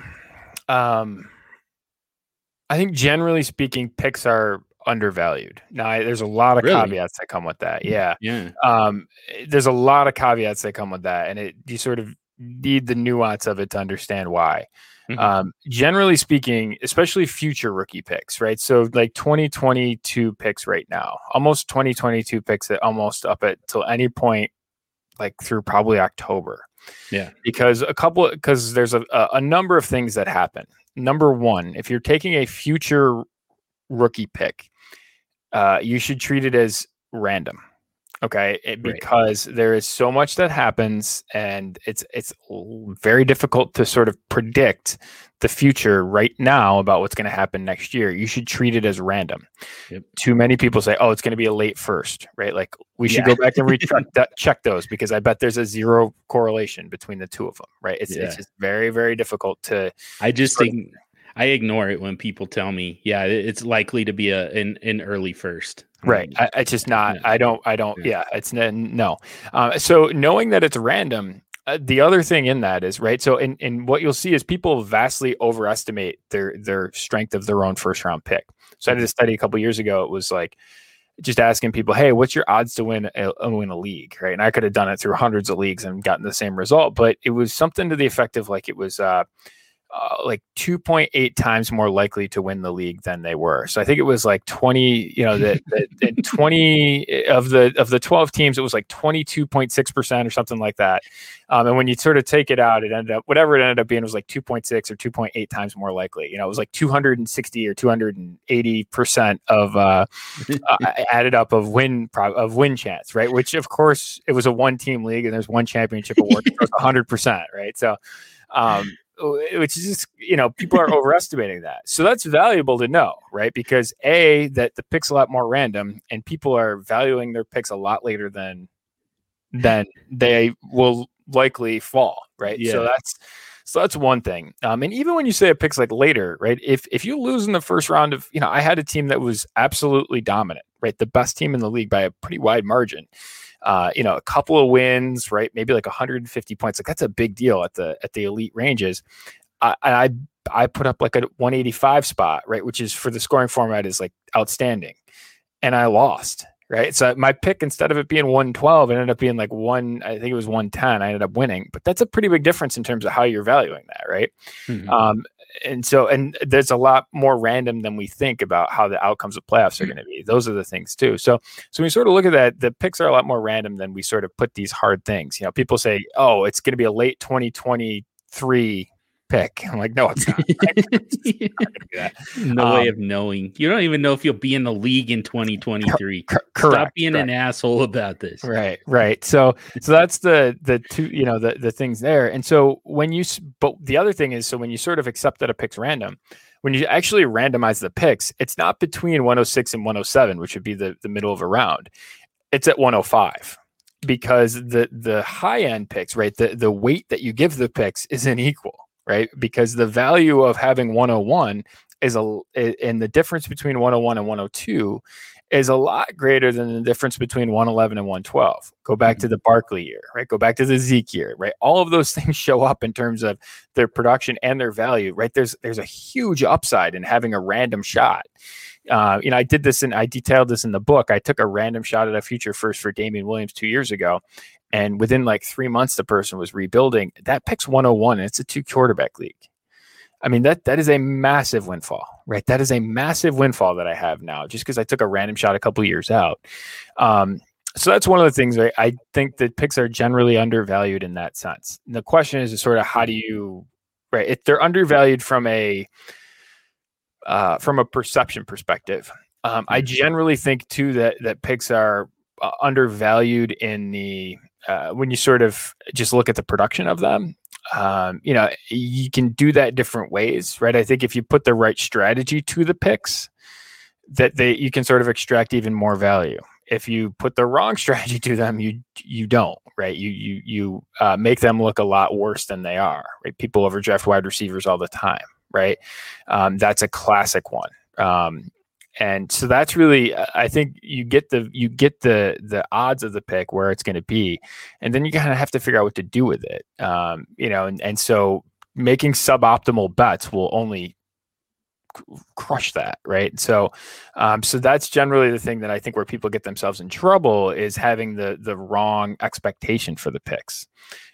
Um, I think generally speaking, picks are undervalued. Now, I, there's a lot of Really? caveats that come with that. Yeah. Yeah. Um, there's a lot of caveats that come with that, and it you sort of need the nuance of it to understand why. Mhm. Um, generally speaking, especially future rookie picks, right? So like 2022 picks right now, almost 2022 picks at almost up at till any point, like through probably October. Yeah. Because a couple, because there's a, a a number of things that happen. Number one, if you're taking a future rookie pick, uh, you should treat it as random. Okay, It- Right. because there is so much that happens, and it's it's very difficult to sort of predict the future right now about what's going to happen next year. You should treat it as random. Yep. Too many people say, "Oh, it's going to be a late first, right?" Like we should Yeah. go back and recheck that, check those because I bet there's a zero correlation between the two of them, right? It's Yeah. it's just very very difficult to I just Sort of- think I ignore it when people tell me, yeah, it's likely to be a an, an early first. Right. I, it's just not. yeah. I don't. I don't. Yeah. Yeah. It's no. Uh, so knowing that it's random, uh, the other thing in that is right. So in, in what you'll see is people vastly overestimate their their strength of their own first round pick. So I did a study a couple years ago. It was like just asking people, "Hey, what's your odds to win a, win a league?" Right. And I could have done it through hundreds of leagues and gotten the same result, but it was something to the effect of like it was. Uh, uh, like 2.8 times more likely to win the league than they were. So I think it was like 20, you know, the, the, the 20 of the of the 12 teams, it was like 22.6 percent or something like that. Um, and when you sort of take it out, it ended up whatever it ended up being was like 2.6 or 2.8 times more likely. You know, it was like 260 or 280 percent of uh, uh, added up of win pro- of win chance, right? Which of course it was a one team league and there's one championship award, so it's 100 percent, right? So. Um, which is just you know people are overestimating that so that's valuable to know right because a that the pick's a lot more random and people are valuing their picks a lot later than than they will likely fall right Yeah. so that's So that's one thing. Um, and even when you say it picks like later, right? If if you lose in the first round of, you know, I had a team that was absolutely dominant, right? The best team in the league by a pretty wide margin. Uh, you know, a couple of wins, right? Maybe like 150 points. Like that's a big deal at the at the elite ranges. I, I I put up like a 185 spot, right, which is for the scoring format is like outstanding, and I lost, right. So my pick instead of it being 112, it ended up being like one. I think it was 110. I ended up winning, but that's a pretty big difference in terms of how you're valuing that, right? Mhm. Um, and so, and there's a lot more random than we think about how the outcomes of playoffs are hmm. going to be. Those are the things too. So, so when we sort of look at that, the picks are a lot more random than we sort of put these hard things. You know, people say, "Oh, it's going to be a late 2023 pick." I'm like, no, it's not. It's not gonna be that. no way Um, of knowing. You don't even know if you'll be in the league in 2023. Cor- Stop correct. being right. an asshole about this. right right so so that's the the two you know the the things there and so when you but the other thing is so when you sort of accept that a pick's random when you actually randomize the picks it's not between 106 and 107 which would be the the middle of a round it's at 105 because the the high end picks right the the weight that you give the picks isn't equal right because the value of having 101 is a and the difference between 101 and 102 is a lot greater than the difference between 111 and 112. Go back to mm-hmm. the Barkley year, right? Go back to the Zeke year, right? All of those things show up in terms of their production and their value, right? There's there's a huge upside in having a random shot. Uh, you know, I did this and I detailed this in the book. I took a random shot at a future first for Damien Williams two years ago. And within like three months, the person was rebuilding. That pick's 101, and it's a two quarterback league. I mean that that is a massive windfall, right? That is a massive windfall that I have now, just because I took a random shot a couple years out. Um, so that's one of the things I, think that picks are generally undervalued in that sense. And the question is, is sort of how do you right? If they're undervalued from a uh, from a perception perspective, um, I generally think too that that picks are uh, undervalued in the uh, when you sort of just look at the production of them um, you know, you can do that different ways, right? I think if you put the right strategy to the picks, that they you can sort of extract even more value. If you put the wrong strategy to them, you you don't, right? You you you uh, make them look a lot worse than they are, right? People overdraft wide receivers all the time, right? Um, that's a classic one. Um, and so that's really i think you get the you get the the odds of the pick where it's going to be and then you kind of have to figure out what to do with it um you know and, and so making suboptimal bets will only crush that right? So um so that's generally the thing that i think where people get themselves in trouble is having the the wrong expectation for the picks.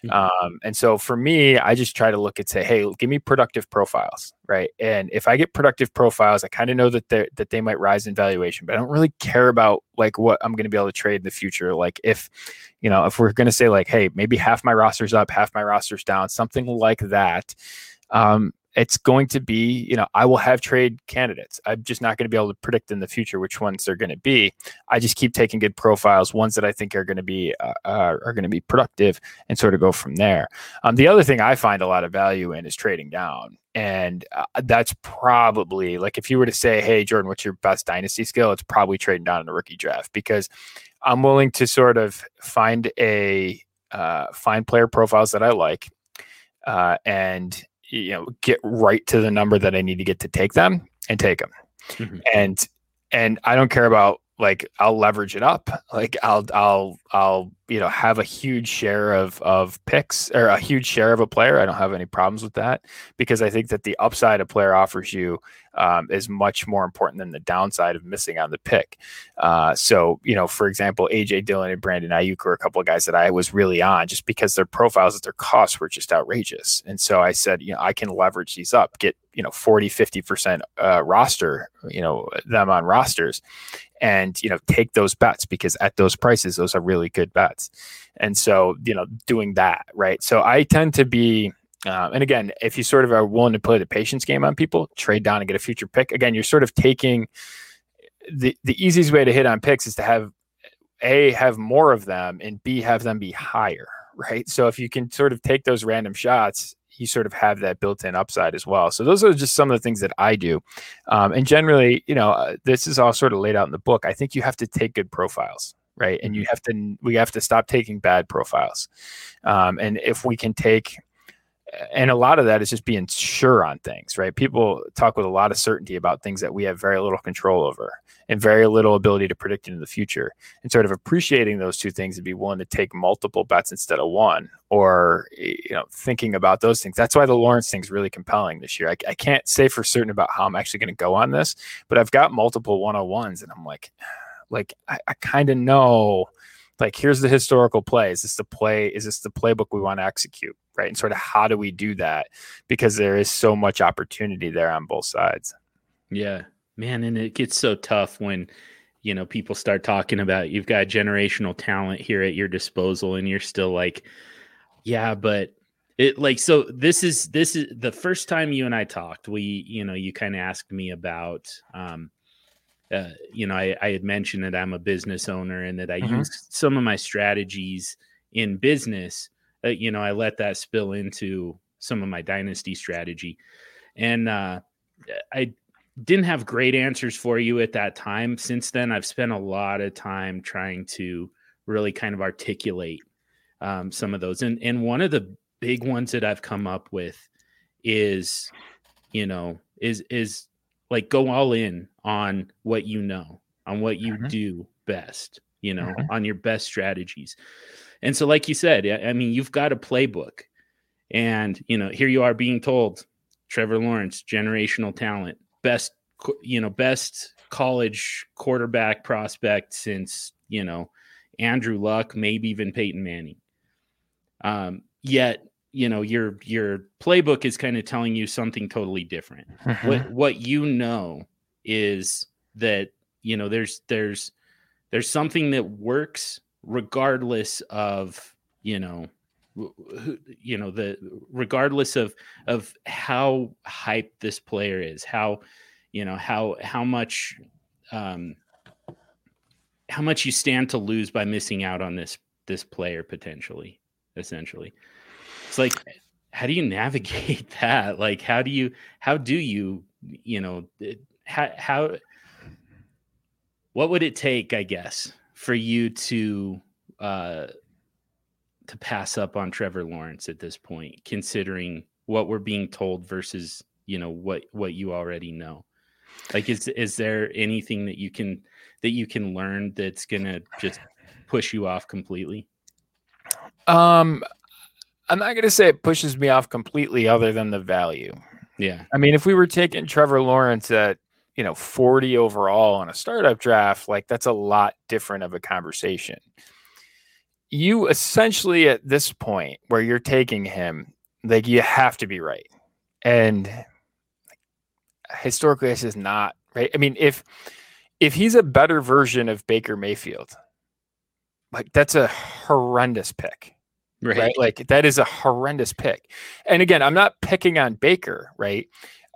Mhm. um and so for me i just try to look at say hey give me productive profiles right? And if i get productive profiles i kind of know that they that they might rise in valuation but i don't really care about like what i'm going to be able to trade in the future. Like if you know if we're going to say like hey maybe half my roster's up half my roster's down something like that. Um it's going to be, you know, I will have trade candidates. I'm just not going to be able to predict in the future which ones they're going to be. I just keep taking good profiles, ones that I think are going to be uh, uh, are going to be productive, and sort of go from there. Um, the other thing I find a lot of value in is trading down, and uh, that's probably like if you were to say, "Hey, Jordan, what's your best dynasty skill?" It's probably trading down in a rookie draft because I'm willing to sort of find a uh, find player profiles that I like, uh, and you know get right to the number that I need to get to take them and take them. Mhm. And and I don't care about like I'll leverage it up. Like I'll I'll I'll you know have a huge share of of picks or a huge share of a player. I don't have any problems with that because I think that the upside a player offers you um, is much more important than the downside of missing on the pick. Uh, so you know, for example, AJ Dillon and Brandon Aiyuk were a couple of guys that I was really on just because their profiles at their costs were just outrageous. And so I said, you know, I can leverage these up, get you know 40 50% uh, roster you know them on rosters and you know take those bets because at those prices those are really good bets and so you know doing that right? So i tend to be uh, and again if you sort of are willing to play the patience game on people trade down and get a future pick. Again you're sort of taking the the easiest way to hit on picks is to have a have more of them and b have them be higher right? So if you can sort of take those random shots you sort of have that built-in upside as well. So those are just some of the things that i do. Um, and generally you know uh, this is all sort of laid out in the book. I think you have to take good profiles right and you have to we have to stop taking bad profiles um, and if we can take and a lot of that is just being sure on things, right? People talk with a lot of certainty about things that we have very little control over and very little ability to predict into the future. And sort of appreciating those two things and be willing to take multiple bets instead of one, or you know, thinking about those things. That's why the Lawrence thing's really compelling this year. I, I can't say for certain about how I'm actually going to go on this, but I've got multiple 101s, and I'm like, like I, I kind of know like here's the historical play is this the play is this the playbook we want to execute right and sort of how do we do that because there is so much opportunity there on both sides Yeah, man, and it gets so tough when you know people start talking about you've got generational talent here at your disposal, and you're still like, yeah, but it like so. This is this is the first time you and I talked. We you know you kind of asked me about. um uh, you know, I, I had mentioned that I'm a business owner and that I Mhm. use some of my strategies in business. Uh, you know, I let that spill into some of my dynasty strategy, and uh, I didn't have great answers for you at that time. Since then, I've spent a lot of time trying to really kind of articulate um, some of those. And and one of the big ones that I've come up with is, you know, is is like go all in on what you know, on what you Mhm. do best, you know, Mhm. on your best strategies. And so, like you said, I I mean, you've got a playbook, and you know, here you are being told Trevor Lawrence, generational talent, best, you know, best college quarterback prospect since, you know, Andrew Luck, maybe even Peyton Manning. Um, yet, you know, your your playbook is kind of telling you something totally different. What what you know is that, you know, there's there's there's something that works regardless of, you know, who, you know the regardless of of how hyped this player is how you know how how much um how much you stand to lose by missing out on this this player potentially essentially it's like how do you navigate that like how do you how do you you know how how what would it take i guess for you to uh to pass up on Trevor Lawrence at this point, considering what we're being told versus you know what what you already know. Like, is is there anything that you can that you can learn that's gonna just push you off completely? um i'm not going to say it pushes me off completely other than the value Yeah, I mean, if we were taking Trevor Lawrence at, you know, 40 overall on a startup draft, like that's a lot different of a conversation. You essentially at this point where you're taking him, like you have to be right. And historically, this is not right. I mean, if if he's a better version of Baker Mayfield, like that's a horrendous pick right. right? Like that is a horrendous pick. And again, I'm not picking on Baker, right?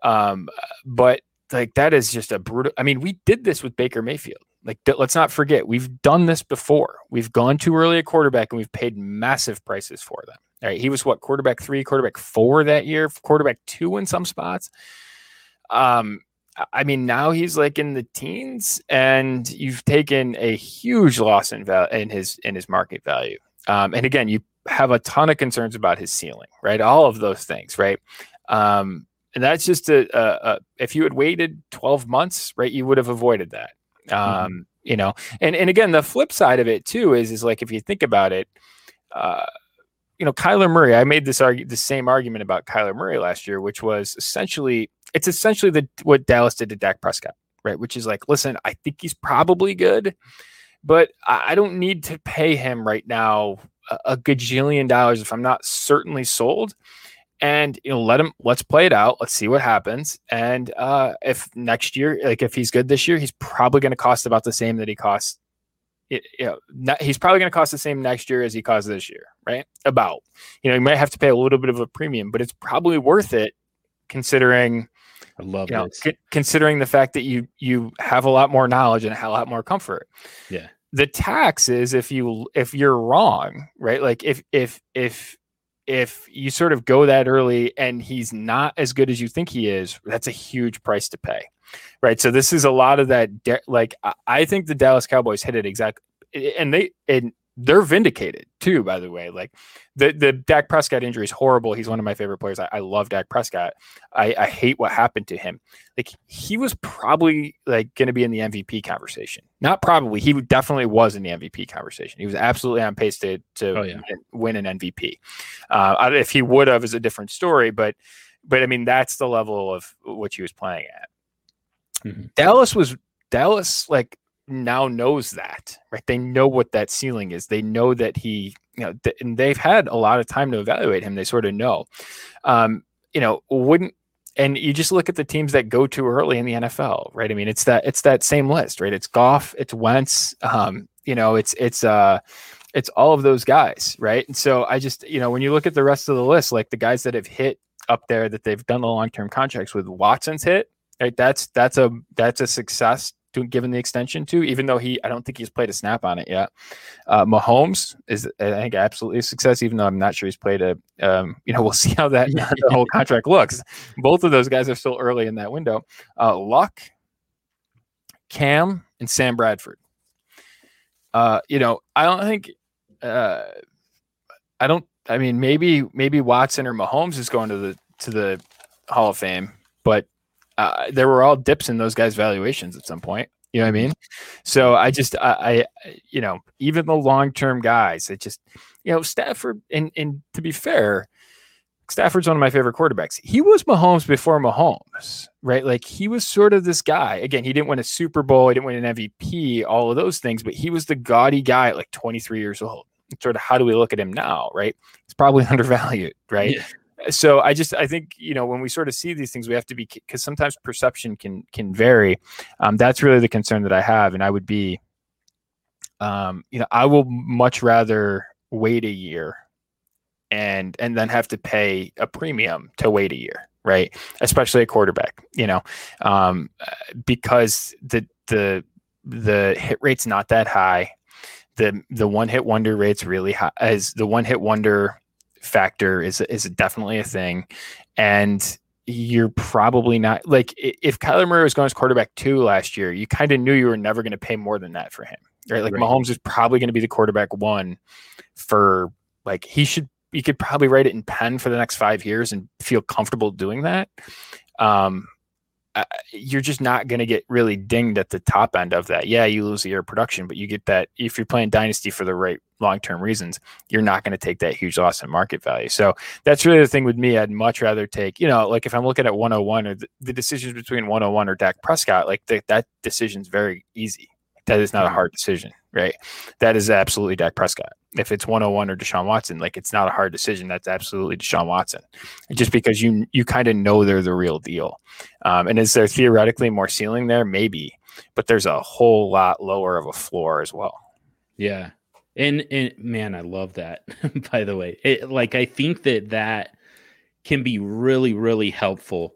Um, but like that is just a brutal. I mean, we did this with Baker Mayfield. Like, let's not forget, we've done this before. We've gone too early at quarterback and we've paid massive prices for them. All right, he was what quarterback three, quarterback four that year, quarterback two in some spots. Um, I- I mean, now he's like in the teens, and you've taken a huge loss in val- in his in his market value. Um, and again, you have a ton of concerns about his ceiling, right? All of those things, right? Um, and that's just a, a, a if you had waited 12 months, right, you would have avoided that. Um, you know, and and again, the flip side of it too is is like if you think about it, uh, you know, Kyler Murray. I made this argue the same argument about Kyler Murray last year, which was essentially it's essentially the what Dallas did to Dak Prescott, right? Which is like, listen, I think he's probably good, but I don't need to pay him right now a, gajillion dollars if I'm not certainly sold. And you know, let him let's play it out. Let's see what happens. And uh if next year, like if he's good this year, he's probably going to cost about the same that he costs. It, you know, not, he's probably going to cost the same next year as he costs this year, right? About, you know, you might have to pay a little bit of a premium, but it's probably worth it considering I love you know, this. considering the fact that you you have a lot more knowledge and a lot more comfort. Yeah. The tax is if you if you're wrong, right? Like if if if if you sort of go that early and he's not as good as you think he is, that's a huge price to pay. Right? So this is a lot of that de- like I, think the Dallas Cowboys hit it exactly and they and they're vindicated too, by the way. Like the the Dak Prescott injury is horrible. He's one of my favorite players. I, I love Dak Prescott. I, I hate what happened to him. Like he was probably like going to be in the MVP conversation. Not probably. He definitely was in the MVP conversation. He was absolutely on pace to to Oh, yeah. win an MVP. Uh, if he would have, is a different story. But but I mean that's the level of what he was playing at. Mhm. Dallas was Dallas like now knows that right? They know what that ceiling is. They know that he you know th- and they've had a lot of time to evaluate him. They sort of know. Um you know wouldn't and you just look at the teams that go too early in the NFL right? I mean it's that it's that same list right? It's Goff it's Wentz um you know it's it's uh it's all of those guys right? And so i just you know when you look at the rest of the list like the guys that have hit up there that they've done the long-term contracts with Watson's hit right? That's that's a that's a success to given the extension to even though he I don't think he's played a snap on it yet. Uh Mahomes is I think absolutely a success even though I'm not sure he's played a um you know we'll see how that the whole contract looks. Both of those guys are still early in that window. Uh Luck, Cam and Sam Bradford. Uh you know, I don't think uh I don't I mean maybe maybe Watson or Mahomes is going to the to the Hall of Fame, but uh, there were all dips in those guys' valuations at some point. You know what I mean? So I just, I, I you know, even the long term guys, it just, you know, Stafford, and, and to be fair, Stafford's one of my favorite quarterbacks. He was Mahomes before Mahomes, right? Like he was sort of this guy. Again, he didn't win a Super Bowl, he didn't win an MVP, all of those things, but he was the gaudy guy at like 23 years old. Sort of how do we look at him now, right? It's probably undervalued, right? Yeah. So I just I think you know when we sort of see these things, we have to be because sometimes perception can can vary. Um, that's really the concern that I have, and I would be, um, you know, I will much rather wait a year, and and then have to pay a premium to wait a year, right? Especially a quarterback, you know, um, uh, because the the the hit rate's not that high. The the one hit wonder rate's really high as the one hit wonder factor is is definitely a thing, and you're probably not like if Kyler Murray was going as quarterback two last year, you kind of knew you were never going to pay more than that for him, right? Like Right. Mahomes is probably going to be the quarterback one for like he should. You could probably write it in pen for the next five years and feel comfortable doing that. Um, uh, you're just not going to get really dinged at the top end of that. Yeah, you lose a year of production, but you get that if you're playing dynasty for the right long term reasons, you're not going to take that huge loss in market value. So that's really the thing with me. I'd much rather take, you know, like if I'm looking at 101 or the, the decisions between 101 or Dak Prescott, like the, that decision's very easy. That is not a hard decision, right? That is absolutely Dak Prescott. If it's 101 or Deshaun Watson, like it's not a hard decision. That's absolutely Deshaun Watson. Just because you you kind of know they're the real deal. Um, and is there theoretically more ceiling there? Maybe, but there's a whole lot lower of a floor as well. Yeah. And and man, I love that. By the way, it, like I think that that can be really really helpful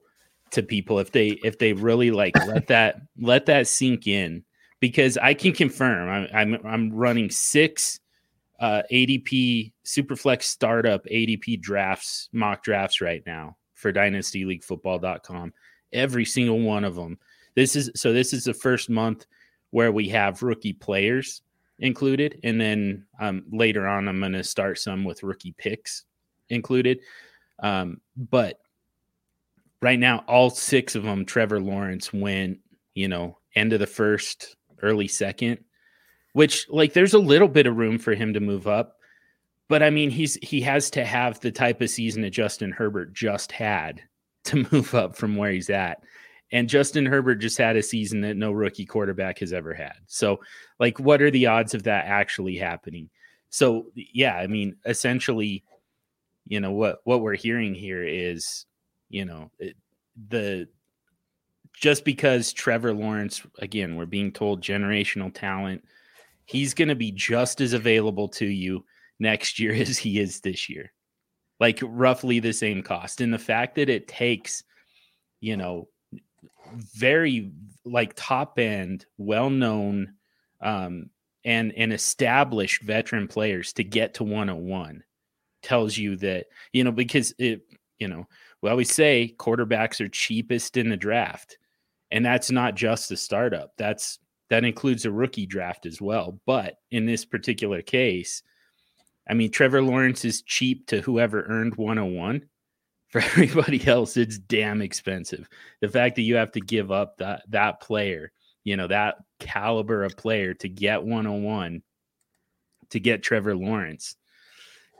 to people if they if they really like let that let that sink in because I can confirm I'm I'm, I'm running six uh, ADP Superflex startup ADP drafts mock drafts right now for dynastyleaguefootball.com. Every single one of them. This is so this is the first month where we have rookie players included, and then um, later on I'm going to start some with rookie picks included. Um, but right now, all six of them, Trevor Lawrence went, you know, end of the first, early second, which like there's a little bit of room for him to move up. But I mean, he's he has to have the type of season that Justin Herbert just had to move up from where he's at. And Justin Herbert just had a season that no rookie quarterback has ever had. So, like, what are the odds of that actually happening? So, yeah, I mean, essentially, you know what what we're hearing here is, you know, it, the just because Trevor Lawrence, again, we're being told generational talent, he's going to be just as available to you next year as he is this year. Like roughly the same cost. And the fact that it takes, you know, very like top end, well known, um, and and established veteran players to get to 101 tells you that, you know, because it, you know, we always say quarterbacks are cheapest in the draft. And that's not just the startup. That's that includes a rookie draft as well. But in this particular case, I mean, Trevor Lawrence is cheap to whoever earned 101. For everybody else, it's damn expensive. The fact that you have to give up that that player, you know, that caliber of player to get 101 to get Trevor Lawrence.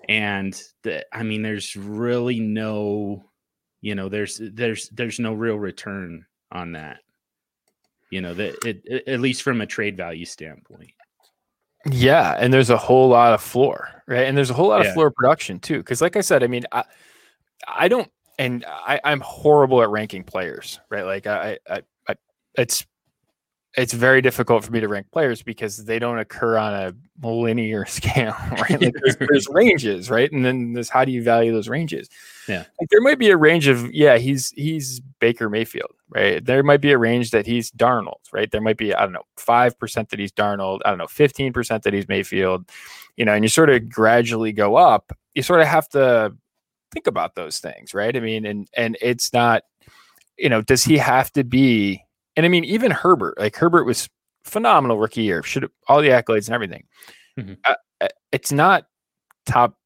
And the, I mean, there's really no, you know, there's there's there's no real return on that. You know, that it, it, at least from a trade value standpoint. Yeah, and there's a whole lot of floor, right? And there's a whole lot Yeah. of floor production too. Because, like I said, I mean, I, I don't, and I, I'm horrible at ranking players, right? Like I, I, I, it's, it's very difficult for me to rank players because they don't occur on a linear scale, right? Like there's, there's ranges, right? And then there's how do you value those ranges? Yeah. like there might be a range of yeah, he's he's Baker Mayfield, right? There might be a range that he's Darnold, right? There might be I don't know five percent that he's Darnold, I don't know fifteen percent that he's Mayfield, you know, and you sort of gradually go up. You sort of have to think about those things, right? I mean, and and it's not, you know, does he have to be? And I mean, even Herbert, like Herbert was phenomenal rookie year, should all the accolades and everything. Mhm. Uh, uh, it's not top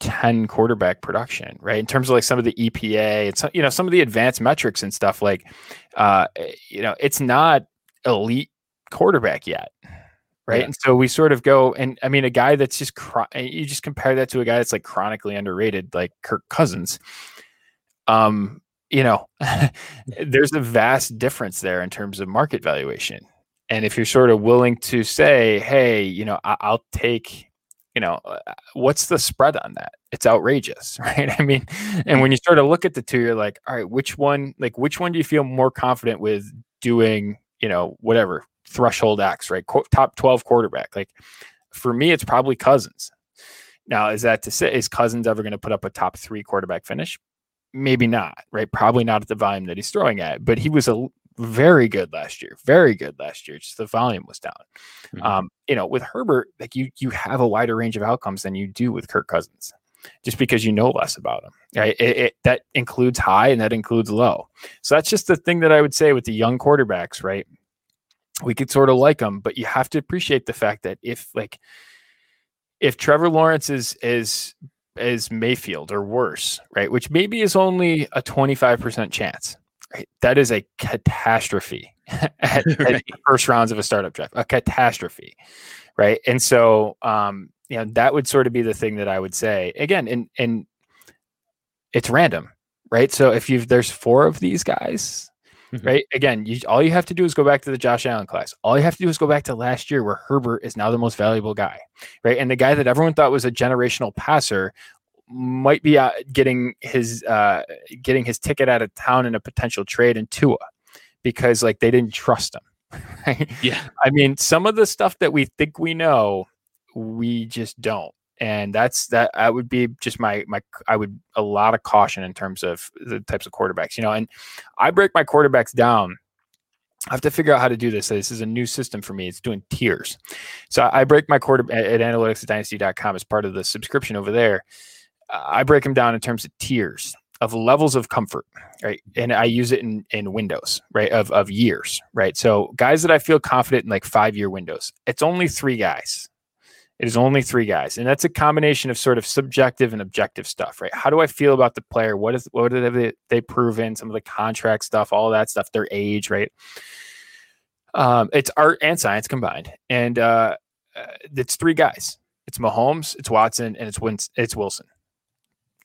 10 quarterback production, right? In terms of like some of the EPA and some, you know, some of the advanced metrics and stuff like, uh, eh, you know, it's not elite quarterback yet. Right. Yeah. And so we sort of go, and I mean, a guy that's just, eh, you just compare that to a guy that's like chronically underrated, like Kirk Cousins. Um, you know, there's a vast difference there in terms of market valuation. And if you're sort of willing to say, hey, you know, I- I'll take, you know, uh, what's the spread on that? It's outrageous, right? I mean, and when you sort of look at the two, you're like, all right, which one, like, which one do you feel more confident with doing, you know, whatever threshold X, right? Qu- top 12 quarterback. Like, for me, it's probably Cousins. Now, is that to say, is Cousins ever going to put up a top three quarterback finish? Maybe not, right? Probably not at the volume that he's throwing at, but he was a very good last year, very good last year. Just the volume was down. Mhm. Um, you know, with Herbert, like you, you have a wider range of outcomes than you do with Kirk Cousins, just because you know less about him. Right? It, it, that includes high and that includes low. So that's just the thing that I would say with the young quarterbacks, right? We could sort of like them, but you have to appreciate the fact that if like if Trevor Lawrence is is is Mayfield or worse, right? Which maybe is only a 25% chance. Right? That is a catastrophe at, at Right. the first rounds of a startup draft. A catastrophe. Right. And so um, you know, that would sort of be the thing that I would say. Again, and and it's random, right? So if you've there's four of these guys. Right? Again, you all you have to do is go back to the Josh Allen class. All you have to do is go back to last year where Herbert is now the most valuable guy, right? And the guy that everyone thought was a generational passer might be uh, getting his uh, getting his ticket out of town in a potential trade in Tua because like they didn't trust him. Right? Yeah. I mean, some of the stuff that we think we know, we just don't. And that's that. That would be just my my. I would a lot of caution in terms of the types of quarterbacks, you know. And I break my quarterbacks down. I have to figure out how to do this. This is a new system for me. It's doing tiers. So I break my quarter at, at analyticsdynasty.com as part of the subscription over there. I break them down in terms of tiers of levels of comfort, right? And I use it in in windows, right? Of of years, right? So guys that I feel confident in like five year windows. It's only three guys. It is only three guys, and that's a combination of sort of subjective and objective stuff, right? How do I feel about the player? What is what have they, they proven? Some of the contract stuff, all that stuff, their age, right? Um, it's art and science combined, and uh, uh, it's three guys. It's Mahomes, it's Watson, and it's Win- it's Wilson,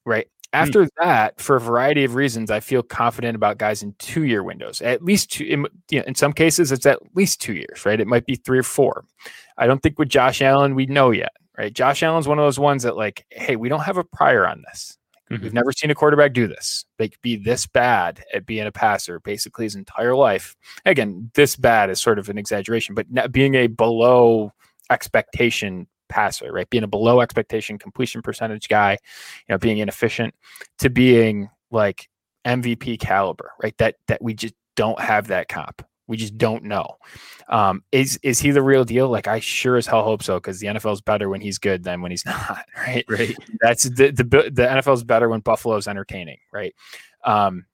right? After that, for a variety of reasons, I feel confident about guys in two-year windows. At least two. In, you know, in some cases, it's at least two years, right? It might be three or four. I don't think with Josh Allen we know yet, right? Josh Allen's one of those ones that like, hey, we don't have a prior on this. We've mm-hmm. never seen a quarterback do this. Like be this bad at being a passer basically his entire life. Again, this bad is sort of an exaggeration, but being a below expectation passer, right? Being a below expectation completion percentage guy, you know, being inefficient to being like MVP caliber, right? That that we just don't have that comp. We just don't know. Um, is is he the real deal? Like I sure as hell hope so, because the NFL is better when he's good than when he's not, right? Right. That's the the the NFL is better when Buffalo's entertaining, right? Um,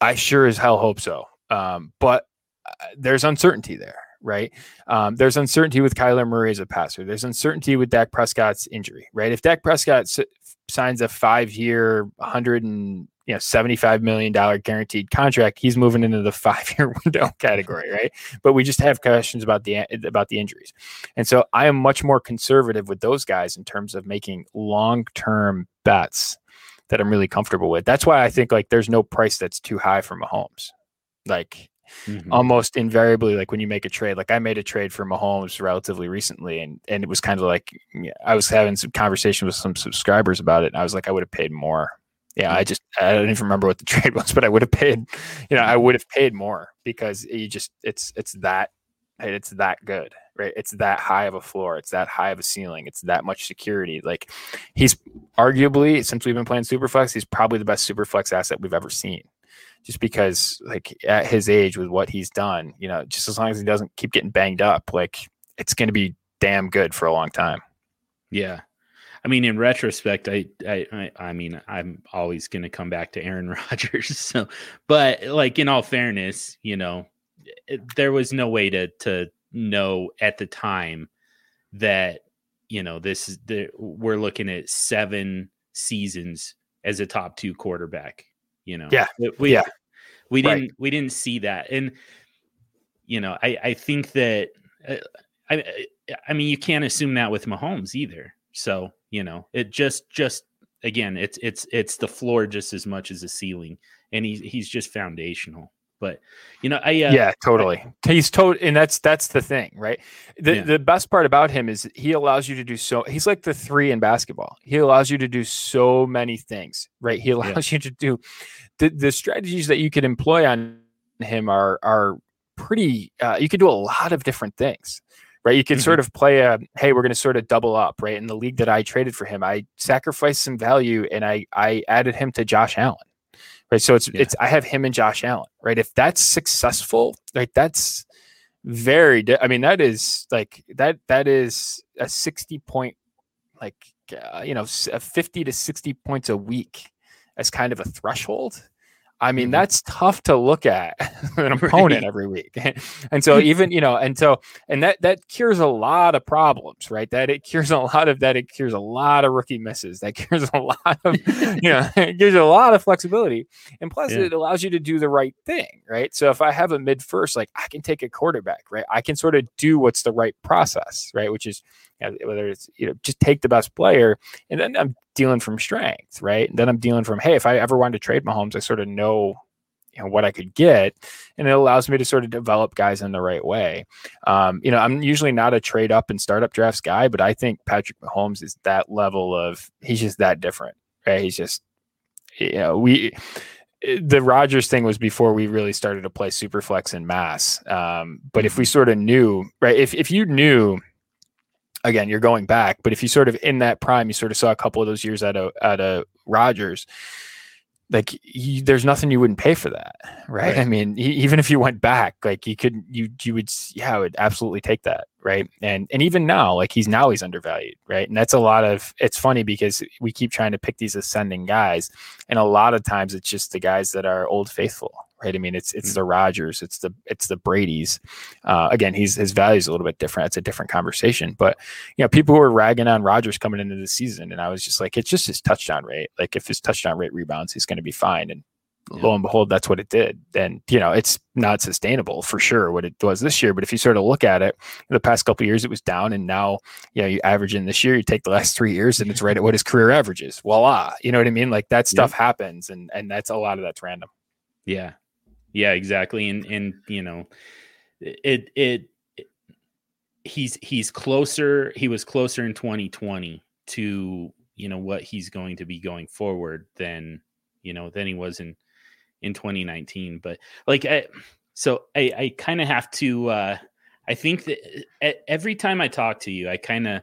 I sure as hell hope so. Um, but uh, there's uncertainty there, right? Um, there's uncertainty with Kyler Murray as a passer. There's uncertainty with Dak Prescott's injury, right? If Dak Prescott s- signs a five-year, 100 and you know 75 million dollar guaranteed contract, he's moving into the five-year window category, right? But we just have questions about the about the injuries, and so I am much more conservative with those guys in terms of making long-term bets that I'm really comfortable with. That's why I think like there's no price that's too high for Mahomes. Like Mhm. almost invariably, like when you make a trade, like I made a trade for Mahomes relatively recently, and and it was kind of like I was having some conversation with some subscribers about it, and I was like, I would have paid more. Yeah, I just I don't even remember what the trade was, but I would have paid, you know, I mm-hmm. would have paid more because you just it's it's that it's that good, right? It's that high of a floor, it's that high of a ceiling, it's that much security. Like he's arguably since we've been playing Superflex, he's probably the best Superflex asset we've ever seen. Just because, like at his age, with what he's done, you know, just as long as he doesn't keep getting banged up, like it's going to be damn good for a long time. Yeah. I mean, in retrospect, I, I, I, mean, I'm always going to come back to Aaron Rodgers. So, but like in all fairness, you know, it, there was no way to to know at the time that you know this is the we're looking at seven seasons as a top two quarterback. You know, Yeah. we, we- Yeah. we didn't we didn't see that, and you know, I I think that uh, I I mean you can't assume that with Mahomes either. So you know, it just just again, it's it's it's the floor just as much as the ceiling, and he's he's just foundational. But you know, I uh, yeah, totally. He's told, and that's that's the thing, right? The Yeah. the best part about him is he allows you to do so. He's like the three in basketball. He allows you to do so many things, right? He allows you to do the the strategies that you could employ on him are are pretty. Uh, you could do a lot of different things. Right, you could sort of play a hey, we're going to sort of double up. Right, in the league that I traded for him, I sacrificed some value and I I added him to Josh Allen right? So it's Yeah. it's I have him and Josh Allen, right? If that's successful, like that's very. Di- I mean, that is like that that is a sixty point, like uh, you know, a fifty to sixty points a week as kind of a threshold. I mean, Mhm. that's tough to look at an opponent Right. every week. and so even, you know, and so and that that cures a lot of problems, right? That it cures a lot of that it cures a lot of rookie misses. That cures a lot of you know, it gives you a lot of flexibility. And plus Yeah. it allows you to do the right thing, right? So if I have a mid first, like I can take a quarterback, right? I can sort of do what's the right process, right? Which is whether it's you know just take the best player and then I'm dealing from strength, right? And then I'm dealing from hey, if I ever wanted to trade Mahomes, I sort of know you know what I could get, and it allows me to sort of develop guys in the right way. Um, you know, I'm usually not a trade up and startup drafts guy, but I think Patrick Mahomes is that level of he's just that different, right? He's just you know we the Rodgers thing was before we really started to play Superflex in mass. Um, but if we sort of knew, right? If if you knew again, you're going back, but if you sort of in that prime, you sort of saw a couple of those years out of out of Rodgers, like you, there's nothing you wouldn't pay for that, right? Right. I mean, even if you went back, like you could, you you would, yeah, I would absolutely take that, right? And and even now, like he's now he's undervalued, right? And that's a lot of. It's funny because we keep trying to pick these ascending guys, and a lot of times it's just the guys that are old faithful, right? I mean, it's it's the Rodgers, it's the it's the Brady's. Uh, again, he's his value is a little bit different. It's a different conversation, but you know, people were ragging on Rodgers coming into the season, and I was just like, it's just his touchdown rate. Like, if his touchdown rate rebounds, he's going to be fine. And lo and behold, that's what it did. And you know, it's not sustainable for sure what it was this year. But if you sort of look at it, the past couple of years it was down, and now you know you average in this year. You take the last three years, and it's right at what his career averages. Voila, you know what I mean? Like that stuff happens, and and that's a lot of that's random. Yeah. Yeah, exactly. And and you know, it it, he's he's closer he was closer in 2020 to, you know, what he's going to be going forward than, you know, than he was in in 2019, but like I so I I kind of have to uh I think that every time I talk to you, I kind of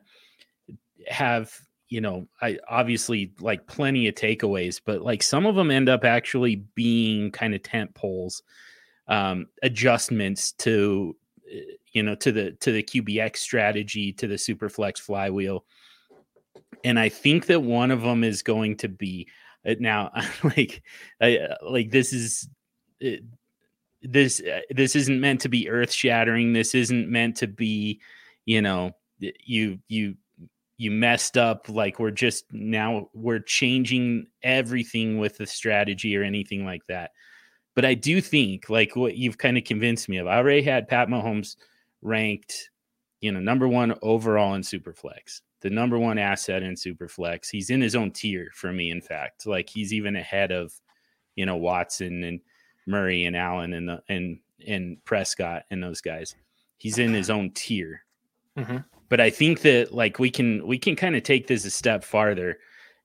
have you know i obviously like plenty of takeaways but like some of them end up actually being kind of tent poles um adjustments to uh, you know to the to the qbx strategy to the superflex flywheel and i think that one of them is going to be uh, now like I, uh, like this is it, this uh, this isn't meant to be earth shattering. This isn't meant to be, you know, you you you messed up like we're just now we're changing everything with the strategy or anything like that. But I do think like what you've kind of convinced me of. I already had Pat Mahomes ranked, you know, number one overall in Superflex, the number one asset in Superflex. He's in his own tier for me, in fact. Like he's even ahead of, you know, Watson and Murray and Allen and the and and Prescott and those guys. He's in his own tier. Mhm. But I think that like we can we can kind of take this a step farther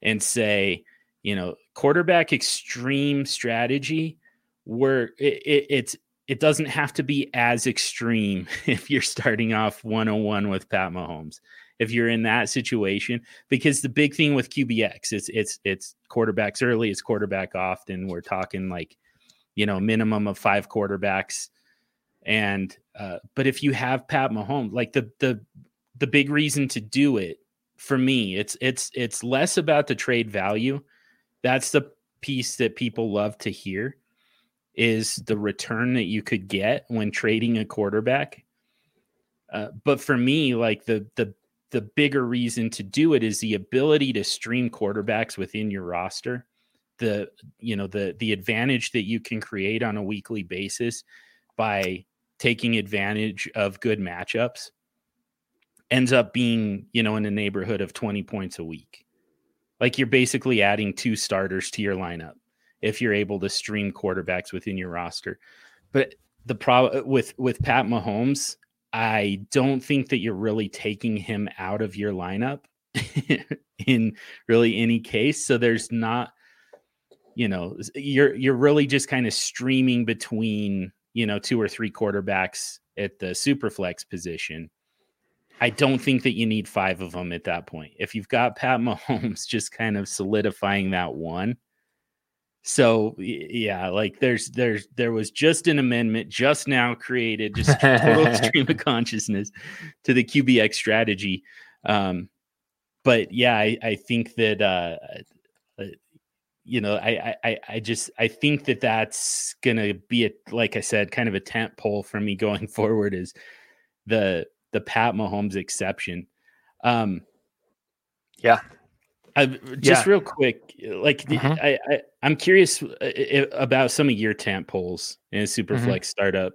and say, you know, quarterback extreme strategy where it, it, it's it doesn't have to be as extreme if you're starting off 101 with Pat Mahomes. If you're in that situation, because the big thing with QBX, it's it's it's quarterbacks early, it's quarterback often. We're talking like, you know, minimum of five quarterbacks. And uh, but if you have Pat Mahomes, like the the the big reason to do it for me, it's it's it's less about the trade value. That's the piece that people love to hear is the return that you could get when trading a quarterback. Uh, but for me, like the the the bigger reason to do it is the ability to stream quarterbacks within your roster. The you know the the advantage that you can create on a weekly basis by taking advantage of good matchups ends up being you know in the neighborhood of 20 points a week like you're basically adding two starters to your lineup if you're able to stream quarterbacks within your roster. But the problem with with Pat Mahomes, I don't think that you're really taking him out of your lineup in really any case. So there's not, you know, you're you're really just kind of streaming between, you know, two or three quarterbacks at the superflex position. I don't think that you need five of them at that point. If you've got Pat Mahomes just kind of solidifying that one, so yeah, like there's there's there was just an amendment just now created, just total stream of consciousness to the QBX strategy. Um, but yeah, I, I think that uh, uh, you know, I, I I just I think that that's gonna be a like I said, kind of a tent pole for me going forward is the the Pat Mahomes exception. Um, Yeah. I, just Yeah. real quick, like Mhm. I, I, I'm curious uh, about some of your tent poles in a Superflex startup.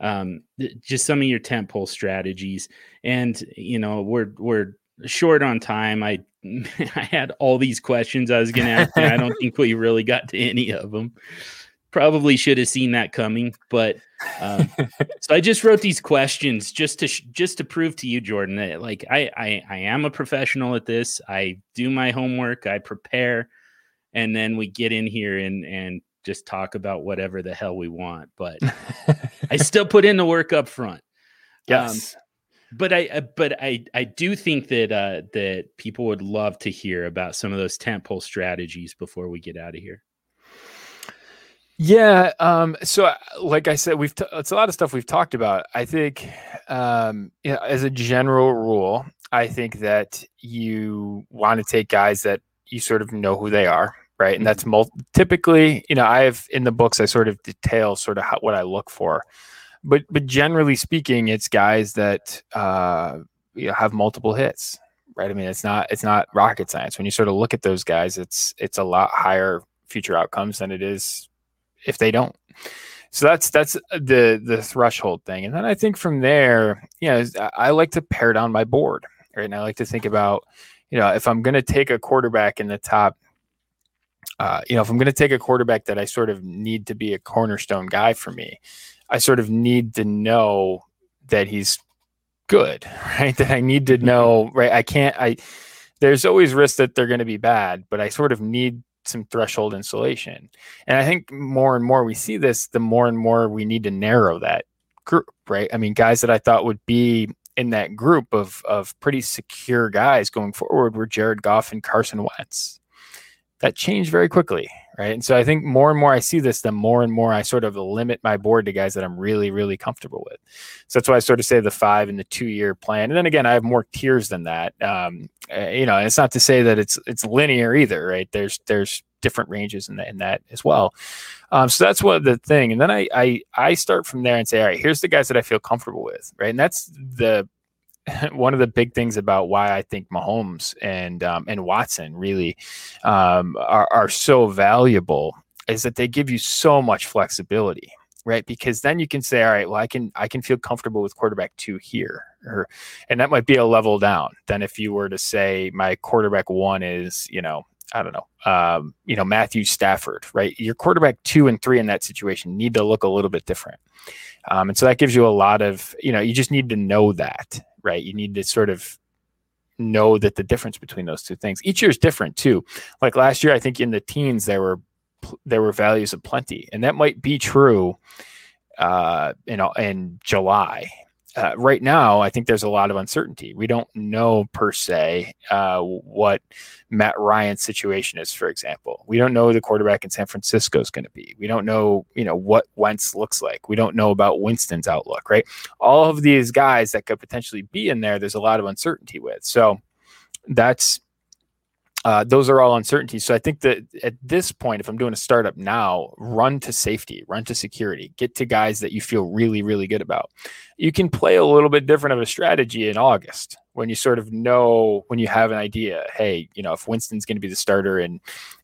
Um, just some of your tent pole strategies, and you know we're we're short on time. I I had all these questions I was going to ask, and I don't think we really got to any of them. Probably should have seen that coming, but um, so I just wrote these questions just to sh- just to prove to you, Jordan, that like I, I I am a professional at this. I do my homework, I prepare, and then we get in here and and just talk about whatever the hell we want. But I still put in the work up front. yes. But I uh, but I I do think that uh that people would love to hear about some of those tentpole strategies before we get out of here. Yeah. Um, so, uh, like I said, we've t- it's a lot of stuff we've talked about. I think, um, you know, as a general rule, I think that you want to take guys that you sort of know who they are, right? And that's mul- typically, you know, I have in the books I sort of detail sort of how, what I look for, but but generally speaking, it's guys that uh, you know have multiple hits, right? I mean, it's not it's not rocket science. When you sort of look at those guys, it's it's a lot higher future outcomes than it is if they don't. So that's that's the the threshold thing, and then I think from there, you know, I- like to pare down my board, right? And I like to think about, you know, if I'm going to take a quarterback in the top, uh, you know, if I'm going to take a quarterback that I sort of need to be a cornerstone guy for me, I sort of need to know that he's good, right? That I need to know, right? I can't. I there's always risk that they're going to be bad, but I sort of need some threshold insulation. And I think more and more we see this, the more and more we need to narrow that group, right? I mean, guys that I thought would be in that group of of pretty secure guys going forward were Jared Goff and Carson Wentz. That changed very quickly, right? And so I think more and more I see this, the more and more I sort of limit my board to guys that I'm really, really comfortable with. So that's why I sort of say the five and the two year plan. And then again, I have more tiers than that. Um, uh, you know, and it's not to say that it's it's linear either, right? There's there's different ranges in that in that as well. Um, so that's what the thing. And then I I I start from there and say, all right, here's the guys that I feel comfortable with, right? And that's the one of the big things about why I think Mahomes and um, and Watson really um, are, are so valuable is that they give you so much flexibility, right? Because then you can say, all right, well, I can I can feel comfortable with quarterback two here, or and that might be a level down than if you were to say my quarterback one is, you know, I don't know, um, you know, Matthew Stafford, right? Your quarterback two and three in that situation need to look a little bit different. Um, and so that gives you a lot of, you know, you just need to know that, right? You need to sort of know that the difference between those two things. Each year is different too. Like last year, I think in the teens there were there were values of plenty, and that might be true, uh, you know, in July uh, right now, I think there's a lot of uncertainty. We don't know per se uh, what Matt Ryan's situation is, for example. We don't know the quarterback in San Francisco is going to be. We don't know, you know, what Wentz looks like. We don't know about Winston's outlook, right? All of these guys that could potentially be in there, there's a lot of uncertainty with. So that's uh, those are all uncertainties. So I think that at this point, if I'm doing a startup now, run to safety, run to security, get to guys that you feel really, really good about. You can play a little bit different of a strategy in August when you sort of know when you have an idea. Hey, you know, if Winston's going to be the starter in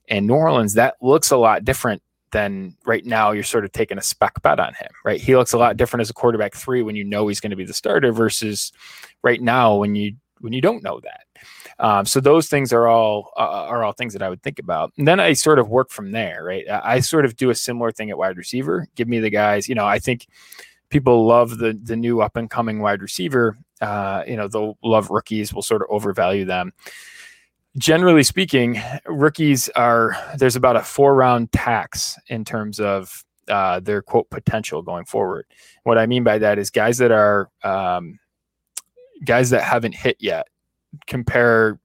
in New Orleans, that looks a lot different than right now. You're sort of taking a spec bet on him, right? He looks a lot different as a quarterback three when you know he's going to be the starter versus right now when you when you don't know that. Um, so those things are all uh, are all things that I would think about. And then I sort of work from there, right? I sort of do a similar thing at wide receiver. Give me the guys, you know, I think people love the the new up and coming wide receiver. Uh, you know, they'll love rookies. We'll sort of overvalue them. Generally speaking, rookies are there's about a four round tax in terms of uh, their quote potential going forward. What I mean by that is guys that are um, guys that haven't hit yet compare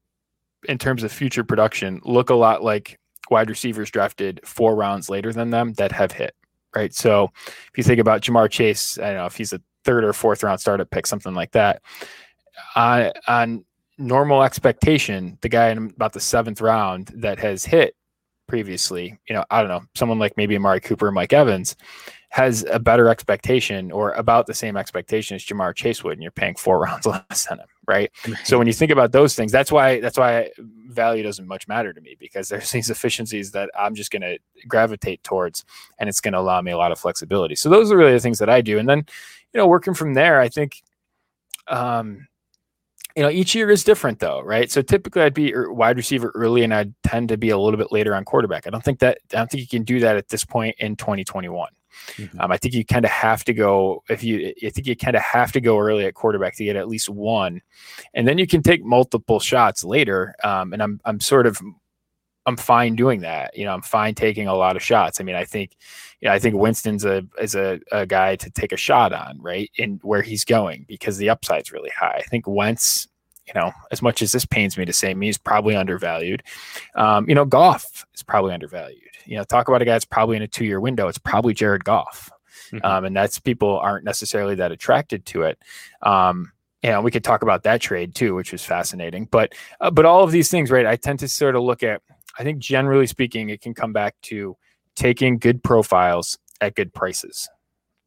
in terms of future production look a lot like wide receivers drafted four rounds later than them that have hit, right? So if you think about Ja'Marr Chase, I don't know if he's a third or fourth round startup pick, something like that. On, on normal expectation, the guy in about the seventh round that has hit previously, you know, I don't know, someone like maybe Amari Cooper, Mike Evans, has a better expectation or about the same expectation as Ja'Marr Chase would, and you're paying four rounds less than him, right? So when you think about those things, that's why that's why value doesn't much matter to me because there's these efficiencies that I'm just going to gravitate towards, and it's going to allow me a lot of flexibility. So those are really the things that I do, and then you know, working from there, I think. Um, you know, each year is different though, right? So typically I'd be wide receiver early and I'd tend to be a little bit later on quarterback. I don't think that I don't think you can do that at this point in 2021. Mm-hmm. Um, I think you kind of have to go if you. I think you kind of have to go early at quarterback to get at least one, and then you can take multiple shots later. Um, and I'm I'm sort of I'm fine doing that. You know, I'm fine taking a lot of shots. I mean, I think, you know, I think Winston's a is a, a guy to take a shot on, right? In where he's going because the upside's really high. I think Wentz, you know, as much as this pains me to say, me is probably undervalued. Um, you know, Goff is probably undervalued you know, talk about a guy that's probably in a two year window. It's probably Jared Goff. Mm-hmm. Um, and that's people aren't necessarily that attracted to it. Um, and we could talk about that trade too, which was fascinating. But uh, but all of these things, right? I tend to sort of look at. I think generally speaking, it can come back to taking good profiles at good prices,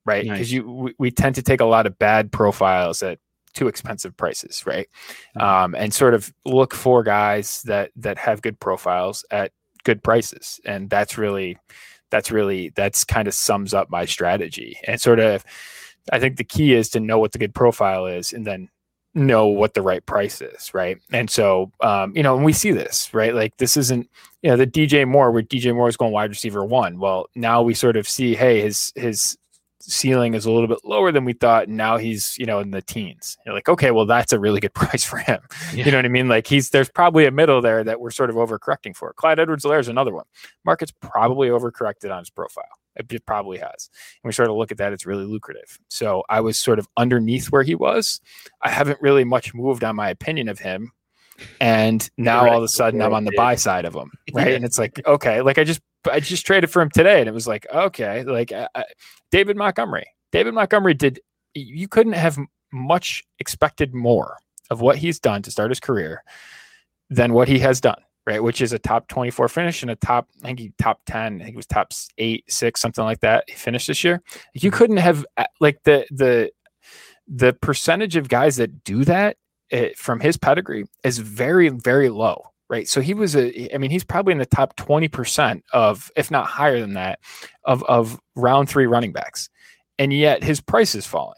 right? Because nice. you we, we, tend to take a lot of bad profiles at too expensive prices, right? Mm-hmm. Um, and sort of look for guys that that have good profiles at good prices. And that's really that's really that's kind of sums up my strategy. And sort of i think the key is to know what the good profile is and then know what the right price is right? And so um, you know and we see this right? Like this isn't you know the dj moore where dj moore is going wide receiver one. Well now we sort of see hey his his ceiling is a little bit lower than we thought. And now he's, you know, in the teens. You're like, okay, well, that's a really good price for him. Yeah. You know what I mean? Like he's there's probably a middle there that we're sort of overcorrecting for. Clyde Edwards-Helaire is another one. Market's probably overcorrected on his profile. It probably has. And we sort of look at that, it's really lucrative. So I was sort of underneath where he was. I haven't really much moved on my opinion of him and now right. all of a sudden I'm on the buy side of him, right? Yeah. And it's like, okay, like I just I just traded for him today, and it was like, okay, like uh, uh, David Montgomery. David Montgomery did. You couldn't have much expected more of what he's done to start his career than what he has done. right? Which is a top 24 finish and a top, I think he top 10, I think it was top eight, six, something like that. He finished this year. You couldn't have uh, like the the the percentage of guys that do that uh, from his pedigree is very very low, right? So he was a, I mean, he's probably in the top 20 percent of, if not higher than that, of of round three running backs, and yet his price is falling.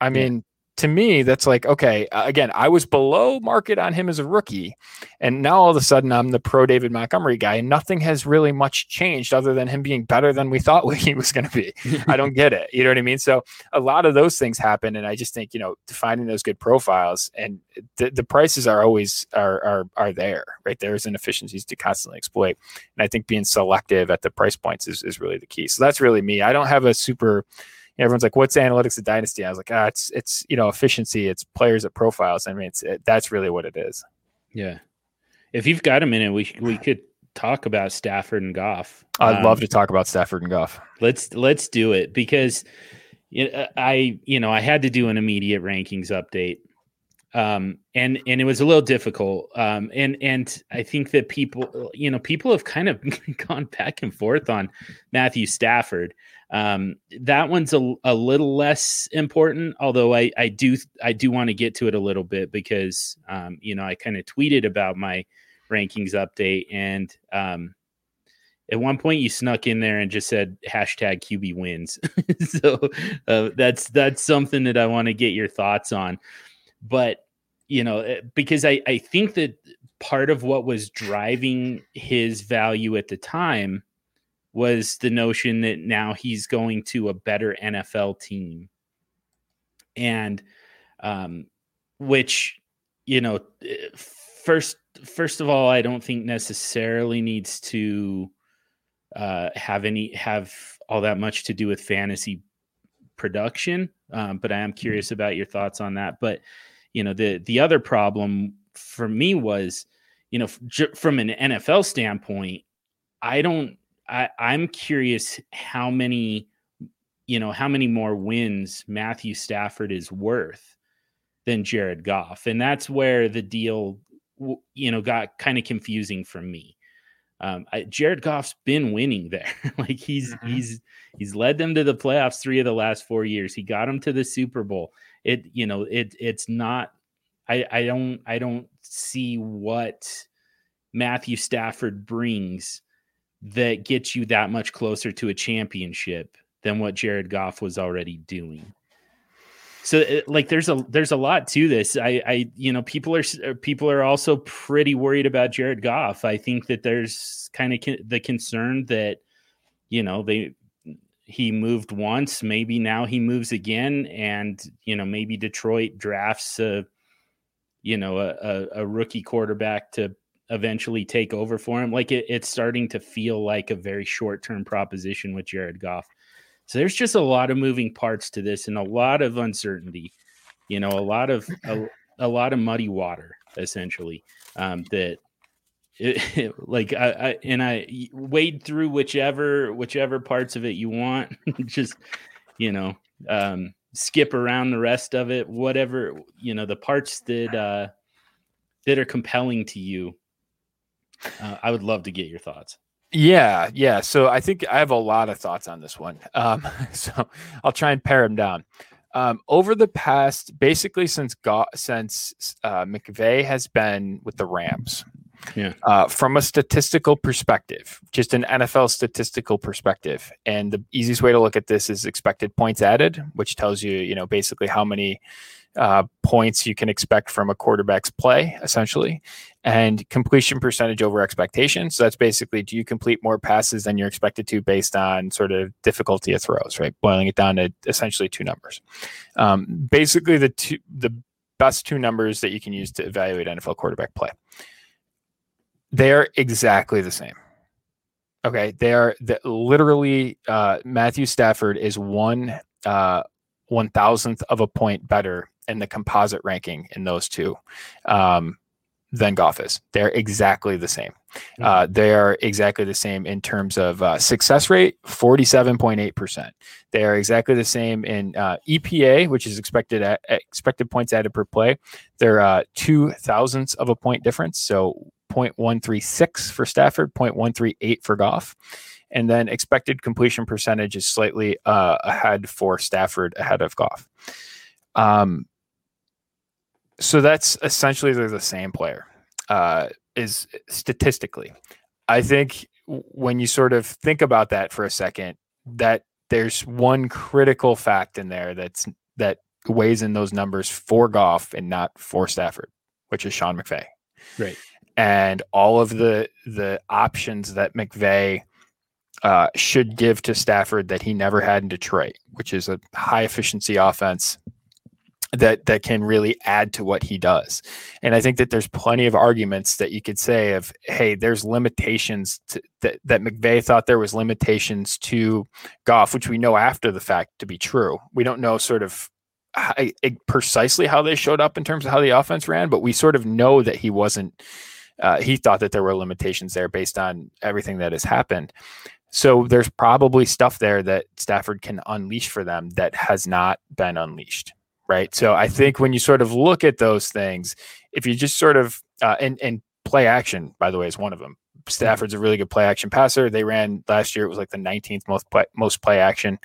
I mean, to me, that's like, okay, again, I was below market on him as a rookie. And now all of a sudden I'm the pro David Montgomery guy, and nothing has really much changed other than him being better than we thought he was going to be. I don't get it. You know what I mean? So a lot of those things happen. And I just think, you know, finding those good profiles and the, the prices are always are, are are there, right? There's inefficiencies to constantly exploit. And I think being selective at the price points is, is really the key. So that's really me. I don't have a super everyone's like, "What's analytics of dynasty?" I was like, "Ah, it's it's you know efficiency. It's players at profiles. I mean, it's it, that's really what it is." Yeah. If you've got a minute, we we could talk about Stafford and Goff. I'd Um, love to talk about Stafford and Goff. Let's let's do it because I you know I had to do an immediate rankings update, um, and and it was a little difficult, um, and and I think that people you know people have kind of gone back and forth on Matthew Stafford. Um, that one's a, a little less important, although I I do I do want to get to it a little bit because um, you know I kind of tweeted about my rankings update and um, at one point you snuck in there and just said hashtag QB wins. so uh, that's that's something that I want to get your thoughts on. But you know, eh, because I I think that part of what was driving his value at the time was the notion that now he's going to a better NFL team, and um, which you know, first first of all, I don't think necessarily needs to uh, have any have all that much to do with fantasy production. Um, but I am curious about your thoughts on that. But you know, the the other problem for me was, you know, j- from an NFL standpoint, I don't. I, I'm curious how many, you know, how many more wins Matthew Stafford is worth than Jared Goff, and that's where the deal, you know, got kind of confusing for me um, I, Jared Goff's been winning there. like he's Mhm. he's he's led them to the playoffs three of the last four years. He got them to the Super Bowl. It you know it it's not. I I don't I don't see what Matthew Stafford brings that gets you that much closer to a championship than what Jared Goff was already doing. So like there's a there's a lot to this. I I you know people are uh, people are also pretty worried about Jared Goff. I think that there's kind of con- the concern that you know they he moved once, maybe now he moves again and you know maybe Detroit drafts a you know a a, a rookie quarterback to eventually take over for him. Like it, it's starting to feel like a very short term proposition with Jared Goff. So there's just a lot of moving parts to this and a lot of uncertainty. You know, a lot of a, a lot of muddy water essentially. Um, that it, like I, I and I wade through whichever whichever parts of it you want. just you know, um, skip around the rest of it. Whatever you know, the parts that uh, that are compelling to you. Uh, I would love to get your thoughts. Yeah, yeah. So I think I have a lot of thoughts on this one. Um, so I'll try and pare them down. Um, over the past, basically since Go- since uh, McVay has been with the Rams, Yeah. uh, from a statistical perspective, just an NFL statistical perspective, and the easiest way to look at this is expected points added, which tells you, you know, basically how many uh, points you can expect from a quarterback's play, essentially, and completion percentage over expectation. So that's basically do you complete more passes than you're expected to based on sort of difficulty of throws, right? Boiling it down to essentially two numbers. Um, basically, the two the best two numbers that you can use to evaluate NFL quarterback play. They're exactly the same. Okay, they are the, literally uh, Matthew Stafford is one uh, one thousandth of a point better in the composite ranking in those two um, than Goff is. They're exactly the same. Uh, they are exactly the same in terms of uh, success rate, forty-seven point eight percent. They are exactly the same in uh, EPA, which is expected at, expected points added per play. They're uh, two thousandths of a point difference, so 0.136 for Stafford, 0.138 for Goff. And then expected completion percentage is slightly uh, ahead for Stafford, ahead of Goff. Um, so that's essentially they're the same player, uh, is statistically. I think when you sort of think about that for a second, that there's one critical fact in there that's that weighs in those numbers for Goff and not for Stafford, which is Sean McVay. Right. And all of the the options that McVay uh, should give to Stafford that he never had in Detroit, which is a high efficiency offense that that can really add to what he does. And I think that there's plenty of arguments that you could say of, hey, there's limitations to, that that McVay thought there was limitations to Goff, which we know after the fact to be true. We don't know sort of how, precisely how they showed up in terms of how the offense ran, but we sort of know that he wasn't. Uh, he thought that there were limitations there based on everything that has happened. So there's probably stuff there that Stafford can unleash for them that has not been unleashed right? So I think when you sort of look at those things, if you just sort of uh, and and play action, by the way, is one of them. Stafford's a really good play action passer. They ran last year; it was like the 19th most play, most play action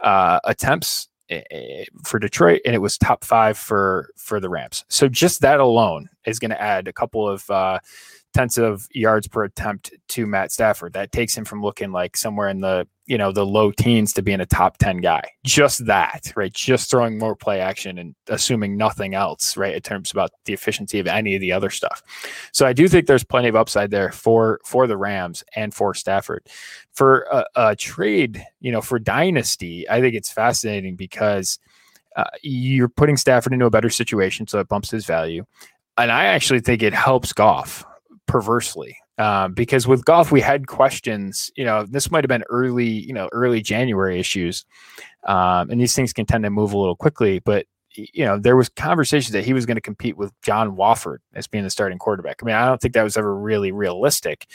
uh, attempts eh, eh, for Detroit, and it was top five for for the Rams. So just that alone is going to add a couple of uh, tenths of yards per attempt to Matt Stafford. That takes him from looking like somewhere in the you know the low teens to being a top 10 guy. Just that right? Just throwing more play action and assuming nothing else right in terms about the efficiency of any of the other stuff. So i do think there's plenty of upside there for for the rams and for stafford. For a, a trade you know for dynasty i think it's fascinating because uh, you're putting stafford into a better situation so it bumps his value. And i actually think it helps Goff perversely um, because with Goff we had questions you know this might have been early you know early january issues um, and these things can tend to move a little quickly but you know there was conversations that he was going to compete with john wolford as being the starting quarterback. I mean i don't think that was ever really realistic.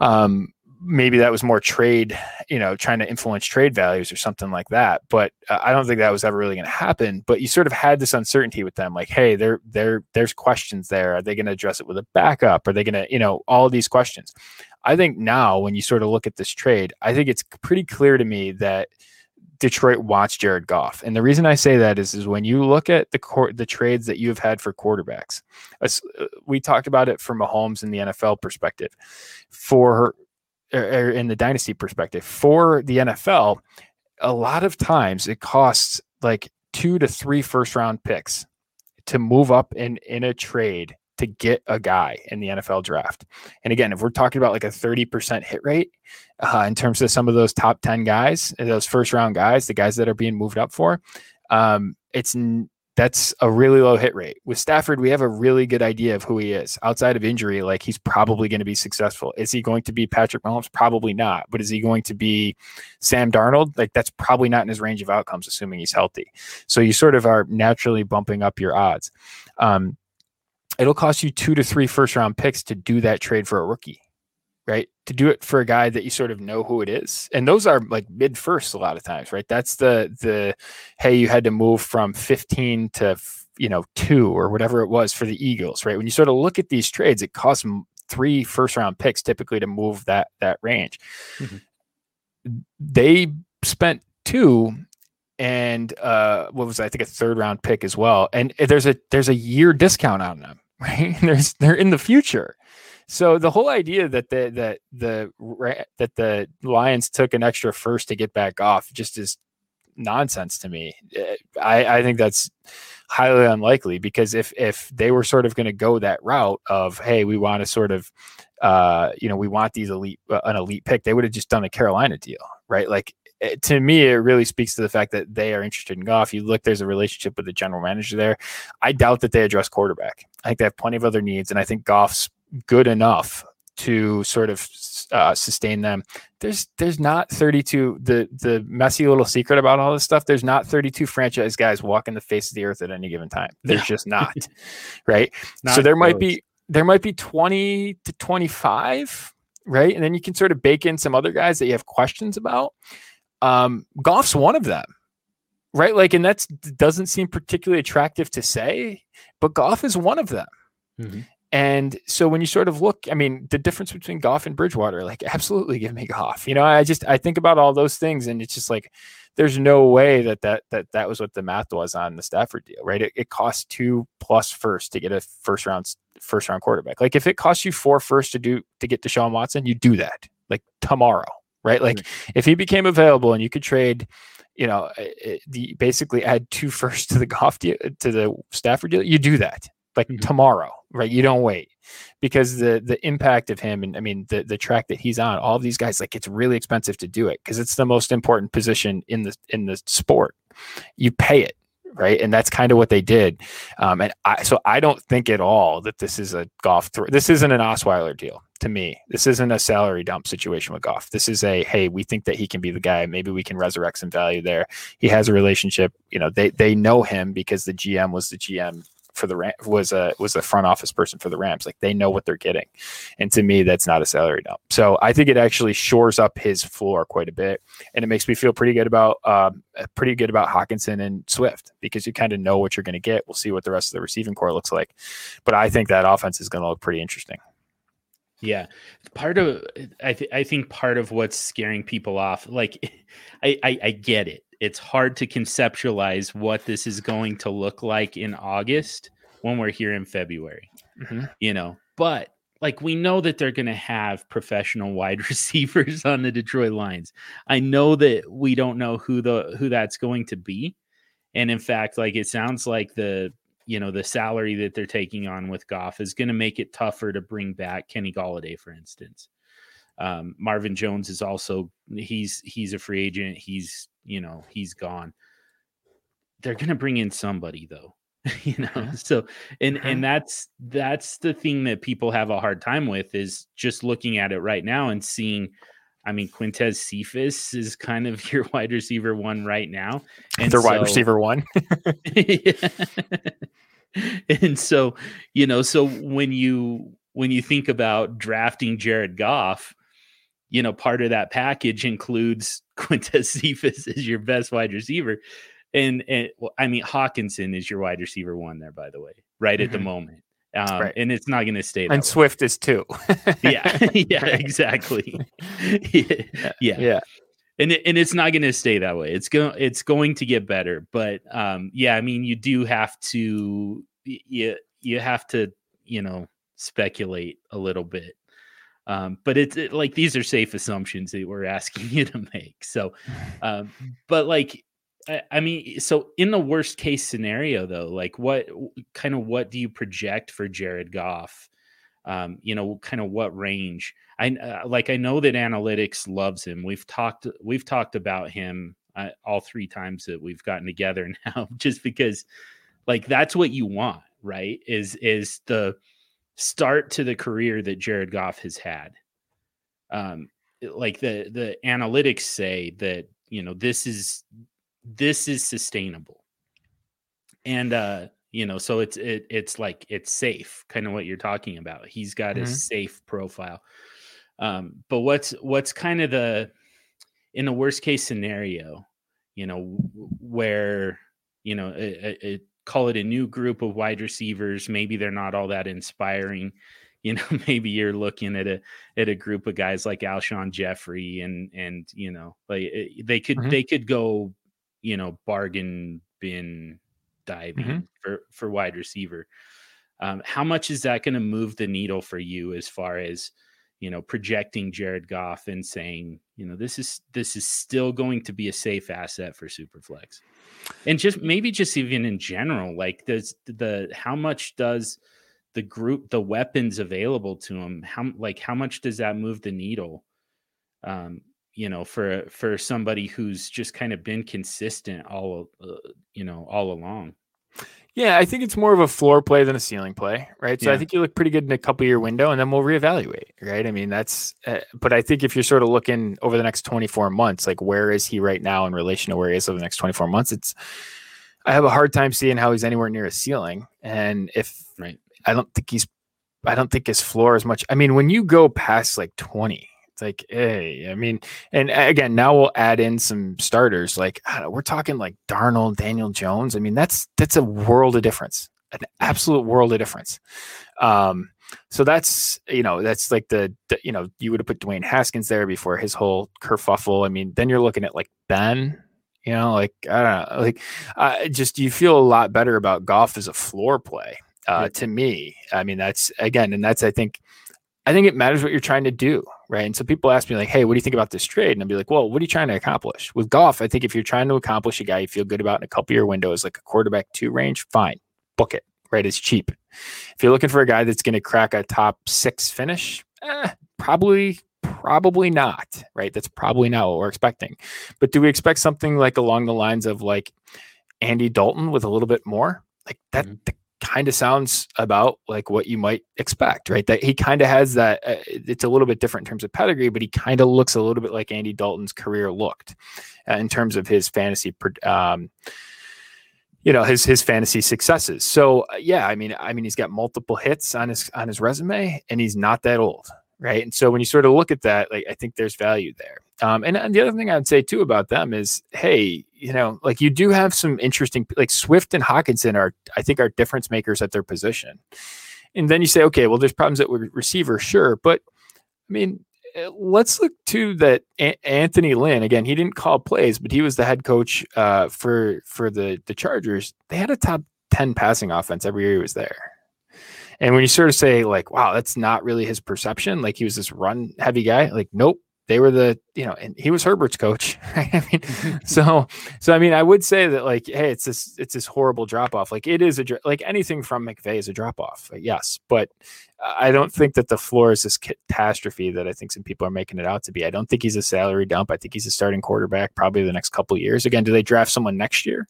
Um, maybe that was more trade, you know, trying to influence trade values or something like that. But uh, I don't think that was ever really going to happen. But you sort of had this uncertainty with them, like, hey, there, there, there's questions there. Are they going to address it with a backup? Are they going to, you know, all these questions? I think now, when you sort of look at this trade, I think it's pretty clear to me that Detroit wants Jared Goff. And the reason I say that is, is when you look at the court, the trades that you've had for quarterbacks, uh, we talked about it from Mahomes in the NFL perspective. For or er, er, in the dynasty perspective for the NFL, a lot of times it costs like two to three first round picks to move up in in a trade to get a guy in the NFL draft. And again, if we're talking about like a 30% hit rate uh, in terms of some of those top 10 guys, those first round guys, the guys that are being moved up for, um, it's that's a really low hit rate. With Stafford, we have a really good idea of who he is. Outside of injury, like he's probably going to be successful. Is he going to be Patrick Mahomes? Probably not. But is he going to be Sam Darnold? Like that's probably not in his range of outcomes, assuming he's healthy. So you sort of are naturally bumping up your odds. Um, it'll cost you two to three first round picks to do that trade for a rookie right? To do it for a guy that you sort of know who it is. And those are like mid first a lot of times, right? That's the the hey, you had to move from 15 to you know, 2 or whatever it was for the Eagles, right? When you sort of look at these trades, it costs them three first round picks typically to move that that range. Mm-hmm. They spent two and uh what was I think a third round pick as well. And there's a there's a year discount on them, right? There's they're in the future. So the whole idea that the that the that the Lions took an extra first to get back off just is nonsense to me. Eh, I, I think that's highly unlikely because if if they were sort of going to go that route of hey we want to sort of uh you know we want these elite uh, an elite pick they would have just done a Carolina deal right like it, eh, to me, it really speaks to the fact that they are interested in Goff. You look, there's a relationship with the general manager there. I doubt that they address quarterback. I think they have plenty of other needs, and I think Goff's good enough to sort of uh, sustain them. There's there's not 32 the the messy little secret about all this stuff. There's not 32 franchise guys walking the face of the earth at any given time. There's just not, right? Not so there close. might be there might be 20 to 25, right? And then you can sort of bake in some other guys that you have questions about. Um, Goff's one of them, right? Like, and that doesn't seem particularly attractive to say, but Goff is one of them. Mm-hmm And so when you sort of look, I mean, the difference between Goff and Bridgewater, like absolutely give me Goff. You know, I just I think about all those things, and it's just like there's no way that that that that was what the math was on the Stafford deal, right? It, it costs two plus first to get a first round first round quarterback. Like if it costs you four first to do to get Deshaun Watson, you do that like tomorrow, right? Like if he became available and you could trade you know, eh, eh, the basically add two first to the Goff deal, to the Stafford deal, you do that like Mhm. tomorrow, right? You don't wait because the the impact of him and I mean the the track that he's on, all these guys, like it's really expensive to do it because it's the most important position in the in the sport. You pay it, right? And that's kind of what they did. Um, and I so I don't think at all that this is a Goff. Th- this isn't an Osweiler deal to me. This isn't a salary dump situation with Goff. This is a hey, we think that he can be the guy. Maybe we can resurrect some value there. He has a relationship. You know, they they know him because the GM was the GM for the Ram was a was a front office person for the Rams. Like they know what they're getting, and to me, that's not a salary dump. So I think it actually shores up his floor quite a bit, and it makes me feel pretty good about um, pretty good about Hockenson and Swift because you kind of know what you're going to get. We'll see what the rest of the receiving corps looks like, but I think that offense is going to look pretty interesting. Yeah, part of I th- I think part of what's scaring people off, like I, I I get it. It's hard to conceptualize what this is going to look like in August when we're here in February. Mhm. You know, but like we know that they're going to have professional wide receivers on the Detroit Lions. I know that we don't know who the who that's going to be, and in fact, like it sounds like the you know the salary that they're taking on with Goff is going to make it tougher to bring back Kenny Golladay, for instance. Um, Marvin Jones is also he's he's a free agent. He's you know he's gone. They're going to bring in somebody though, you know. So and and that's that's the thing that people have a hard time with is just looking at it right now and seeing. I mean, Quintez Cephus is kind of your wide receiver one right now, and Their wide receiver one. and so you know so when you when you think about drafting jared goff you know part of that package includes quintez cephus as your best wide receiver and, and well, i mean hockenson is your wide receiver one there by the way right at the Mhm. moment um, Right. and it's not going to stay that and way. Swift is too. yeah yeah Right. exactly yeah. yeah yeah. and it, and it's not going to stay that way. It's going it's going to get better, but um, yeah, I mean, you do have to you you have to you know speculate a little bit. Um, but it's it, like these are safe assumptions that we're asking you to make. So, um, but like, I, I mean, so in the worst case scenario, though, like what kind of what do you project for Jared Goff? Um, you know, kind of what range? I uh, like I know that analytics loves him. We've talked we've talked about him uh, all three times that we've gotten together now, just because like that's what you want, right? Is is the start to the career that Jared Goff has had. Um, like the the analytics say that you know this is this is sustainable, and uh, you know so it's it, it's like it's safe, kind of what you're talking about. He's got a Mhm. safe profile. Um, but what's what's kind of the in the worst case scenario, you know, where you know, it, a, a- call it a new group of wide receivers. Maybe they're not all that inspiring. You know, maybe you're looking at a at a group of guys like Alshon Jeffery and and you know, like eh, they could Mhm. they could go, you know, bargain bin diving for for wide receiver. Um, how much is that going to move the needle for you as far as you know projecting Jared Goff and saying you know this is this is still going to be a safe asset for Superflex, and just maybe just even in general, like does the how much does the group the weapons available to him how like how much does that move the needle um you know for for somebody who's just kind of been consistent all uh, you know all along Yeah, I think it's more of a floor play than a ceiling play, right? So I think you look pretty good in a couple year window, and then we'll reevaluate, right? I mean, that's. Uh, but I think if you're sort of looking over the next 24 months, like where is he right now in relation to where he is over the next 24 months? It's. I have a hard time seeing how he's anywhere near a ceiling, and if Right. I don't think he's. I don't think his floor is much. I mean, when you go past like 20, it's like, hey, I mean, and again, now we'll add in some starters. Like I don't know, we're talking like Darnold, Daniel Jones. I mean, that's that's a world of difference, an absolute world of difference. Um, so that's you know that's like the, the you know you would have put Dwayne Haskins there before his whole kerfuffle. I mean, then you're looking at like Ben. You know, like I don't know, like uh, just you feel a lot better about Goff as a floor play. Uh, Yeah. To me, I mean, that's again, and that's I think, I think it matters what you're trying to do, right? And so people ask me like, "Hey, what do you think about this trade?" And I'll be like, "Well, what are you trying to accomplish with Goff? I think if you're trying to accomplish a guy you feel good about in a couple year window is like a quarterback two range, fine, book it. Right? It's cheap. If you're looking for a guy that's going to crack a top six finish, eh, probably probably not right that's probably not what we're expecting but do we expect something like along the lines of like andy dalton with a little bit more like that, Mhm. that kind of sounds about like what you might expect right? That he kind of has that uh, it's a little bit different in terms of pedigree but he kind of looks a little bit like andy dalton's career looked uh, in terms of his fantasy um, you know his his fantasy successes. So uh, yeah i mean i mean he's got multiple hits on his on his resume and he's not that old right and so when you sort of look at that like i think there's value there um, and, and the other thing i'd say too about them is hey you know like you do have some interesting like swift and hockenson are i think are difference makers at their position and then you say okay well there's problems at receiver sure but i mean uh, let's look to that A- Anthony Lynn again. He didn't call plays, but he was the head coach uh, for for the the Chargers. They had a top ten passing offense every year he was there. And when you sort of say like, "Wow, that's not really his perception," like he was this run heavy guy, like, nope, they were the you know, and he was Herbert's coach. I mean, so so I mean, I would say that like, hey, it's this it's this horrible drop off. Like it is a like anything from McVay is a drop off. yes, but I don't think that the floor is this catastrophe that I think some people are making it out to be. I don't think he's a salary dump. I think he's a starting quarterback probably the next couple of years. Again, do they draft someone next year?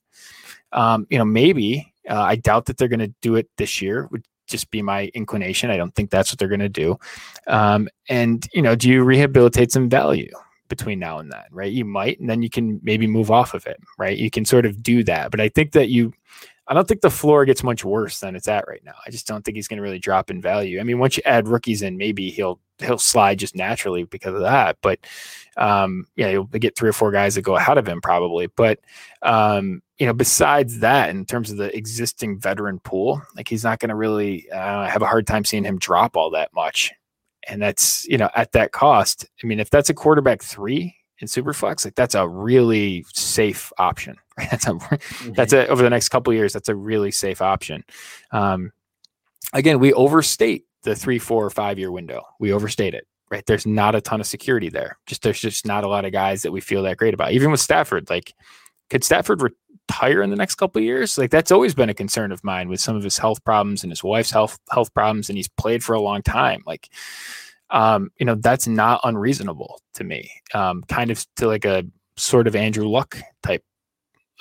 Um, you know, maybe. Uh, I doubt that they're going to do it this year. Just be my inclination. I don't think that's what they're going to do. Um, and you know, do you rehabilitate some value between now and then? Right, you might, and then you can maybe move off of it. Right, you can sort of do that. But I think that you I don't think the floor gets much worse than it's at right now. I just don't think he's going to really drop in value. I mean, once you add rookies in, maybe he'll he'll slide just naturally because of that. But um, yeah, you'll get three or four guys that go ahead of him probably. But um, you know, besides that, in terms of the existing veteran pool, like he's not going to really uh, have a hard time seeing him drop all that much. And that's you know at that cost. I mean, if that's a quarterback three in Superflex, like that's a really safe option. Right? That's a that's a over the next couple of years that's a really safe option. Um, again we overstate the three four or five year window. We overstate it right? There's not a ton of security there. Just there's just not a lot of guys that we feel that great about. Even with stafford like could stafford retire in the next couple of years? Like that's always been a concern of mine with some of his health problems and his wife's health health problems and he's played for a long time. Like um, you know that's not unreasonable to me um, kind of to like a sort of andrew luck type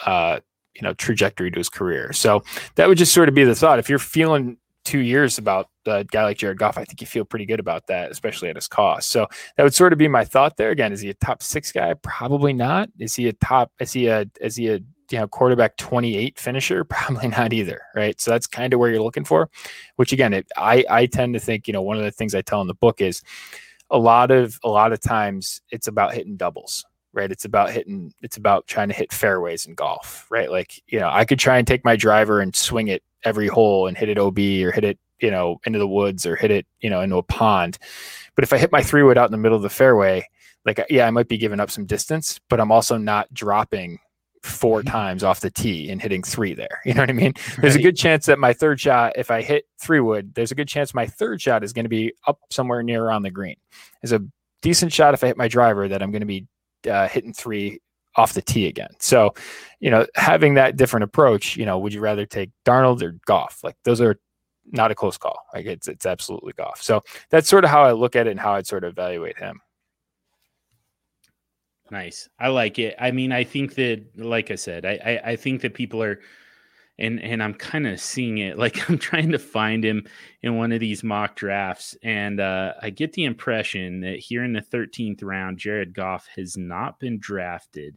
uh, you know trajectory to his career. So that would just sort of be the thought. If you're feeling two years about a guy like Jared Goff, I think you feel pretty good about that, especially at his cost. So that would sort of be my thought there. Again, is he a top six guy? Probably not. Is he a top? Is he a? Is he a? You know, quarterback 28 finisher? Probably not either, right? So that's kind of where you're looking for. Which again, it, I I tend to think you know one of the things I tell in the book is a lot of a lot of times it's about hitting doubles right? It's about hitting, it's about trying to hit fairways in golf, right? Like, you know, I could try and take my driver and swing it every hole and hit it OB or hit it, you know, into the woods or hit it, you know, into a pond. But if I hit my three wood out in the middle of the fairway, like, yeah, I might be giving up some distance, but I'm also not dropping four times off the tee and hitting three there. You know what I mean? There's a good chance that my third shot, if I hit three wood, there's a good chance my third shot is going to be up somewhere near around the green. There's a decent shot if I hit my driver that I'm going to be uh, hitting three off the tee again. So, you know, having that different approach, you know, would you rather take Darnold or Goff? Like those are not a close call. Like it's it's absolutely Goff. So that's sort of how I look at it and how I'd sort of evaluate him. Nice. I like it. I mean, I think that, like I said, I I, I think that people are, and and I'm kind of seeing it. Like I'm trying to find him in one of these mock drafts, and uh, I get the impression that here in the 13th round, Jared Goff has not been drafted.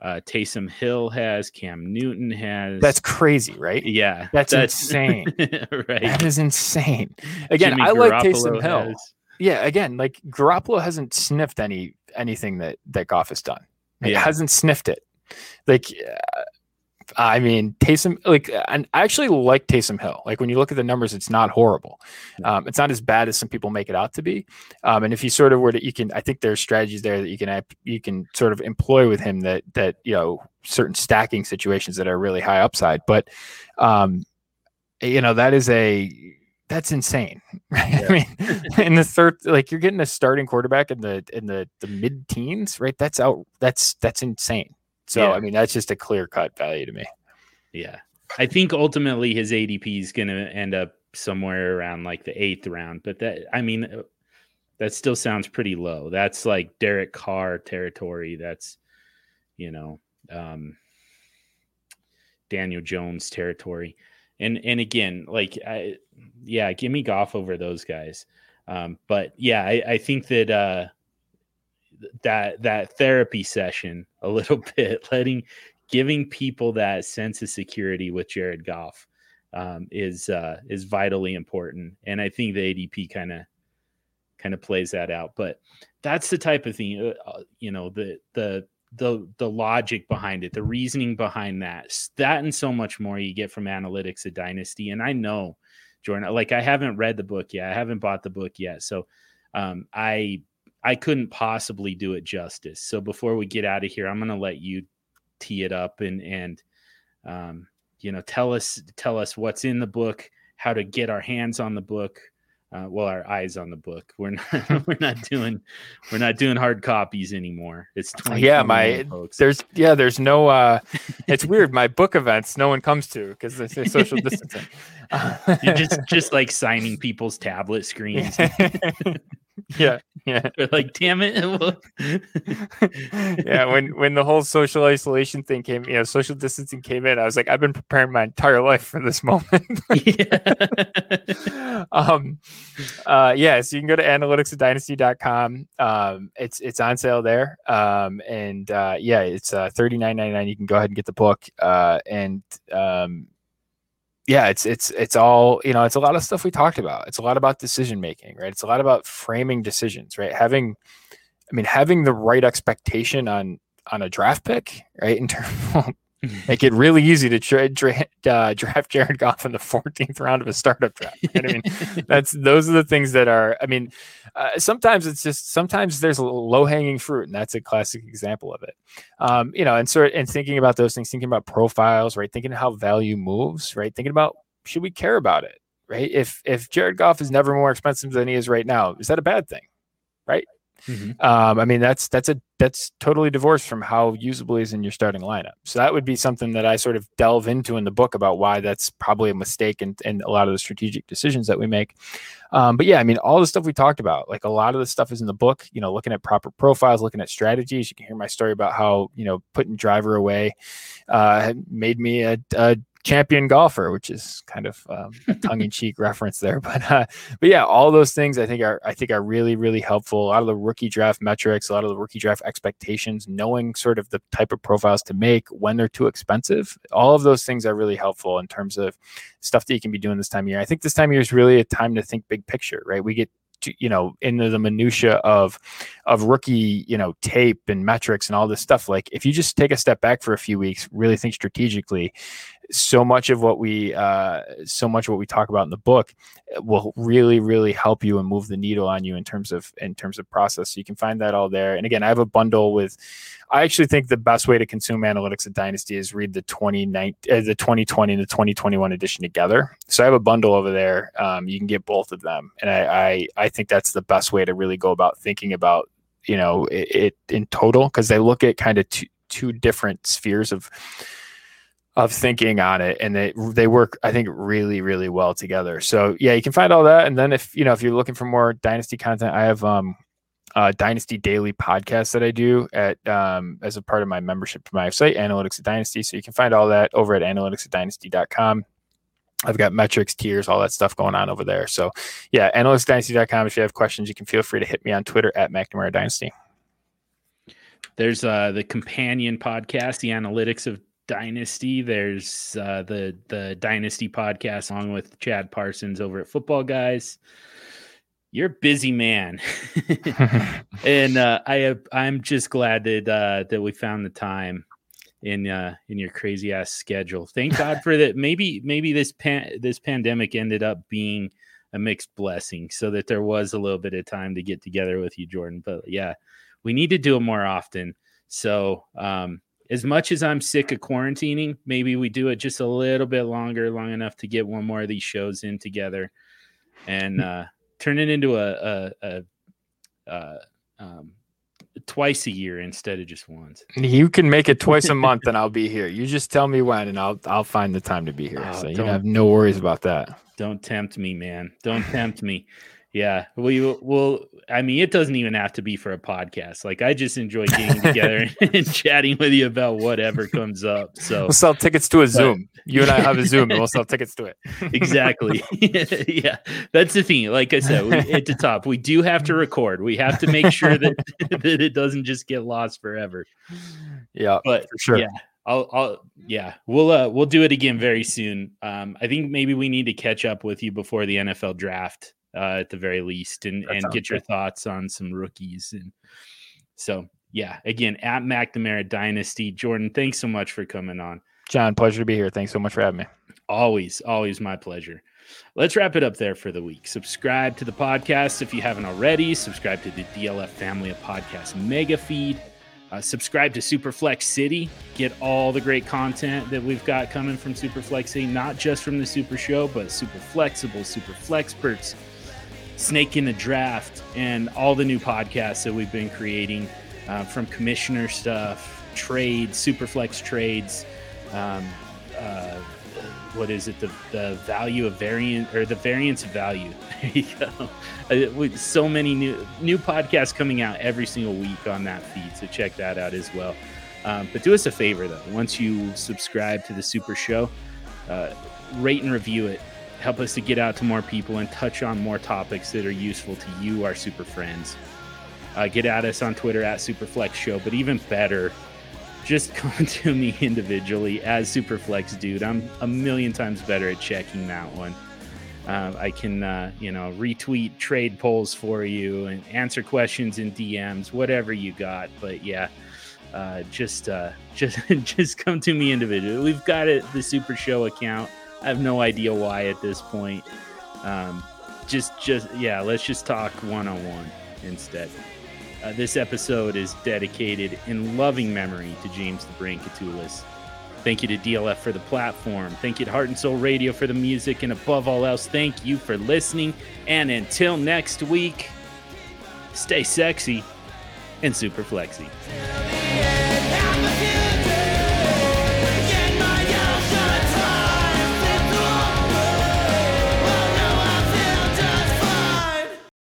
Uh, Taysom Hill has. Cam Newton has. That's crazy, right? yeah. that's insane. right. That is insane. Again, Jimmy I like Garoppolo Taysom Hill. has- Yeah, again, like Garoppolo hasn't sniffed any anything that that Goff has done. He Yeah. hasn't sniffed it. Like, uh, I mean, Taysom, like, and I actually like Taysom Hill. Like, when you look at the numbers, it's not horrible. Um, it's not as bad as some people make it out to be. Um, and if you sort of were to, you can, I think there's strategies there that you can, you can sort of employ with him that, that, you know, certain stacking situations that are really high upside. But, um, you know, that is a, that's insane. Right? Yeah. I mean, in the third, like you're getting a starting quarterback in the in the the mid teens, right? That's out. That's that's insane. So yeah. I mean, that's just a clear cut value to me. Yeah, I think ultimately his ADP is going to end up somewhere around like the eighth round. But that, I mean, uh, that still sounds pretty low. That's like Derek Carr territory. That's you know, um, Daniel Jones territory. And and again, like I, yeah, give me Goff over those guys. Um, but yeah, I, I think that uh, that that therapy session a little bit, letting giving people that sense of security with Jared Goff um, is uh, is vitally important, and I think the ADP kind of kind of plays that out. But that's the type of thing, uh, uh, you know, the the the the logic behind it, the reasoning behind that, that and so much more you get from analytics of Dynasty. And I know, Jordan, like I haven't read the book yet, I haven't bought the book yet, so um, I I couldn't possibly do it justice. So before we get out of here, I'm to let you tee it up and and um, you know tell us tell us what's in the book, how to get our hands on the book, uh, well our eyes on the book. We're not we're not doing we're not doing hard copies anymore. It's 20 yeah my folks. there's yeah there's no uh it's weird. My book events no one comes to because they say social distancing. You're just just like signing people's tablet screens yeah yeah. They're like damn it yeah when when the whole social isolation thing came you know social distancing came in i was like i've been preparing my entire life for this moment. Um uh yeah so you can go to analyticsofdynasty.com um it's it's on sale there. Um and uh yeah it's uh 39.99 you can go ahead and get the book uh and um yeah, it's it's it's all you know. It's a lot of stuff we talked about. It's a lot about decision making, right? It's a lot about framing decisions, right? Having, I mean, having the right expectation on on a draft pick, right? In terms, make it really easy to tra- dra- uh, draft Jared Goff in the 14th round of a startup draft. Right? I mean, that's those are the things that are. I mean, uh, sometimes it's just sometimes there's a low hanging fruit, and that's a classic example of it. Um, you know, and sort and thinking about those things, thinking about profiles, right? Thinking how value moves, right? Thinking about should we care about it, right? If if Jared Goff is never more expensive than he is right now, is that a bad thing, right? Mm-hmm. Um, I mean, that's that's a that's totally divorced from how usable is in your starting lineup. So that would be something that I sort of delve into in the book about why that's probably a mistake and in a lot of the strategic decisions that we make. Um, but yeah, I mean, all the stuff we talked about, like a lot of the stuff is in the book. You know, looking at proper profiles, looking at strategies. You can hear my story about how you know putting driver away uh, made me a, a champion golfer, which is kind of um, a tongue-in-cheek reference there. But uh, but yeah, all those things I think are I think are really really helpful. A lot of the rookie draft metrics, a lot of the rookie draft expectations, knowing sort of the type of profiles to make when they're too expensive. All of those things are really helpful in terms of stuff that you can be doing this time of year. I think this time of year is really a time to think big picture, right? We get you know into the minutia of of rookie you know tape and metrics and all this stuff like if you just take a step back for a few weeks really think strategically so much of what we uh, so much of what we talk about in the book will really really help you and move the needle on you in terms of in terms of process. So you can find that all there. And again i have a bundle with i actually think the best way to consume analytics at dynasty is read the 2019 uh, the 2020 and the 2021 edition together. So i have a bundle over there. Um, you can get both of them. And I, I i think that's the best way to really go about thinking about you know it, it in total because they look at kind of two, two different spheres of of thinking on it and they they work i think really really well together so yeah you can find all that and then if you know if you're looking for more dynasty content i have um uh dynasty daily podcast that i do at um as a part of my membership to my site analytics of dynasty so you can find all that over at analyticsofdynasty.com I've got metrics, tiers, all that stuff going on over there. So, yeah, analytics analyticsdynasty.com. If you have questions, you can feel free to hit me on Twitter at McNamara Dynasty. There's uh, the companion podcast, the analytics of Dynasty. There's uh, the the Dynasty podcast along with Chad Parsons over at Footballguys. You're a busy man, and uh, I have, I'm just glad that uh, that we found the time in uh in your crazy ass schedule. Thank God for that. Maybe maybe this pan this pandemic ended up being a mixed blessing so that there was a little bit of time to get together with you, Jordan. But yeah, we need to do it more often. So um as much as I'm sick of quarantining, maybe we do it just a little bit longer, long enough to get one more of these shows in together and uh turn it into a a, a, a um twice a year instead of just once. You can make it twice a month, and I'll be here. You just tell me when, and I'll I'll find the time to be here. Oh, so you have no worries about that. Don't tempt me, man. Don't tempt me. Yeah, we will. We'll, I mean, it doesn't even have to be for a podcast. Like, I just enjoy getting together and chatting with you about whatever comes up. So, We'll sell tickets to a Zoom. You and I have a Zoom, and we'll sell tickets to it. exactly. yeah, that's the thing. Like I said, we, at the top, we do have to record. We have to make sure that that it doesn't just get lost forever. Yeah, But for sure. yeah, I'll, I'll, yeah, we'll, uh, we'll do it again very soon. Um, I think maybe we need to catch up with you before the NFL draft, uh, at the very least, and That and get your good. thoughts on some rookies. And so, yeah, again, at McNamara Dynasty, Jordan, thanks so much for coming on. John, pleasure to be here. Thanks so much for having me. Always, always my pleasure. Let's wrap it up there for the week. Subscribe to the podcast if you haven't already. Subscribe to the DLF Family of Podcasts mega feed. Uh, subscribe to Superflex City. Get all the great content that we've got coming from Superflex City, not just from the Super Show, but Super Flexible, Super Flexperts, Snake in the Draft, and all the new podcasts that we've been creating uh, from commissioner stuff, trades, Superflex trades. Um, uh, what is it? The, the value of variant or the variance of value. There you go. Uh, so many new new podcasts coming out every single week on that feed so check that out as well. Um, but do us a favor though. Once you subscribe to the super show uh, rate and review it help us to get out to more people and touch on more topics that are useful to you our super friends uh, get at us on twitter at superflex show but even better just come to me individually as Superflex dude. I'm a million times better at checking that one. Uh, I can, uh, you know, retweet trade polls for you and answer questions in DMs, whatever you got. But yeah, uh, just, uh, just, just come to me individually. We've got it, the Super Show account. I have no idea why at this point. Um, just, just, yeah, let's just talk one on one instead. Uh, this episode is dedicated in loving memory to James the Brain Catullus. Thank you to DLF for the platform. Thank you to Heart and Soul Radio for the music. And above all else, thank you for listening. And until next week, stay sexy and super flexy.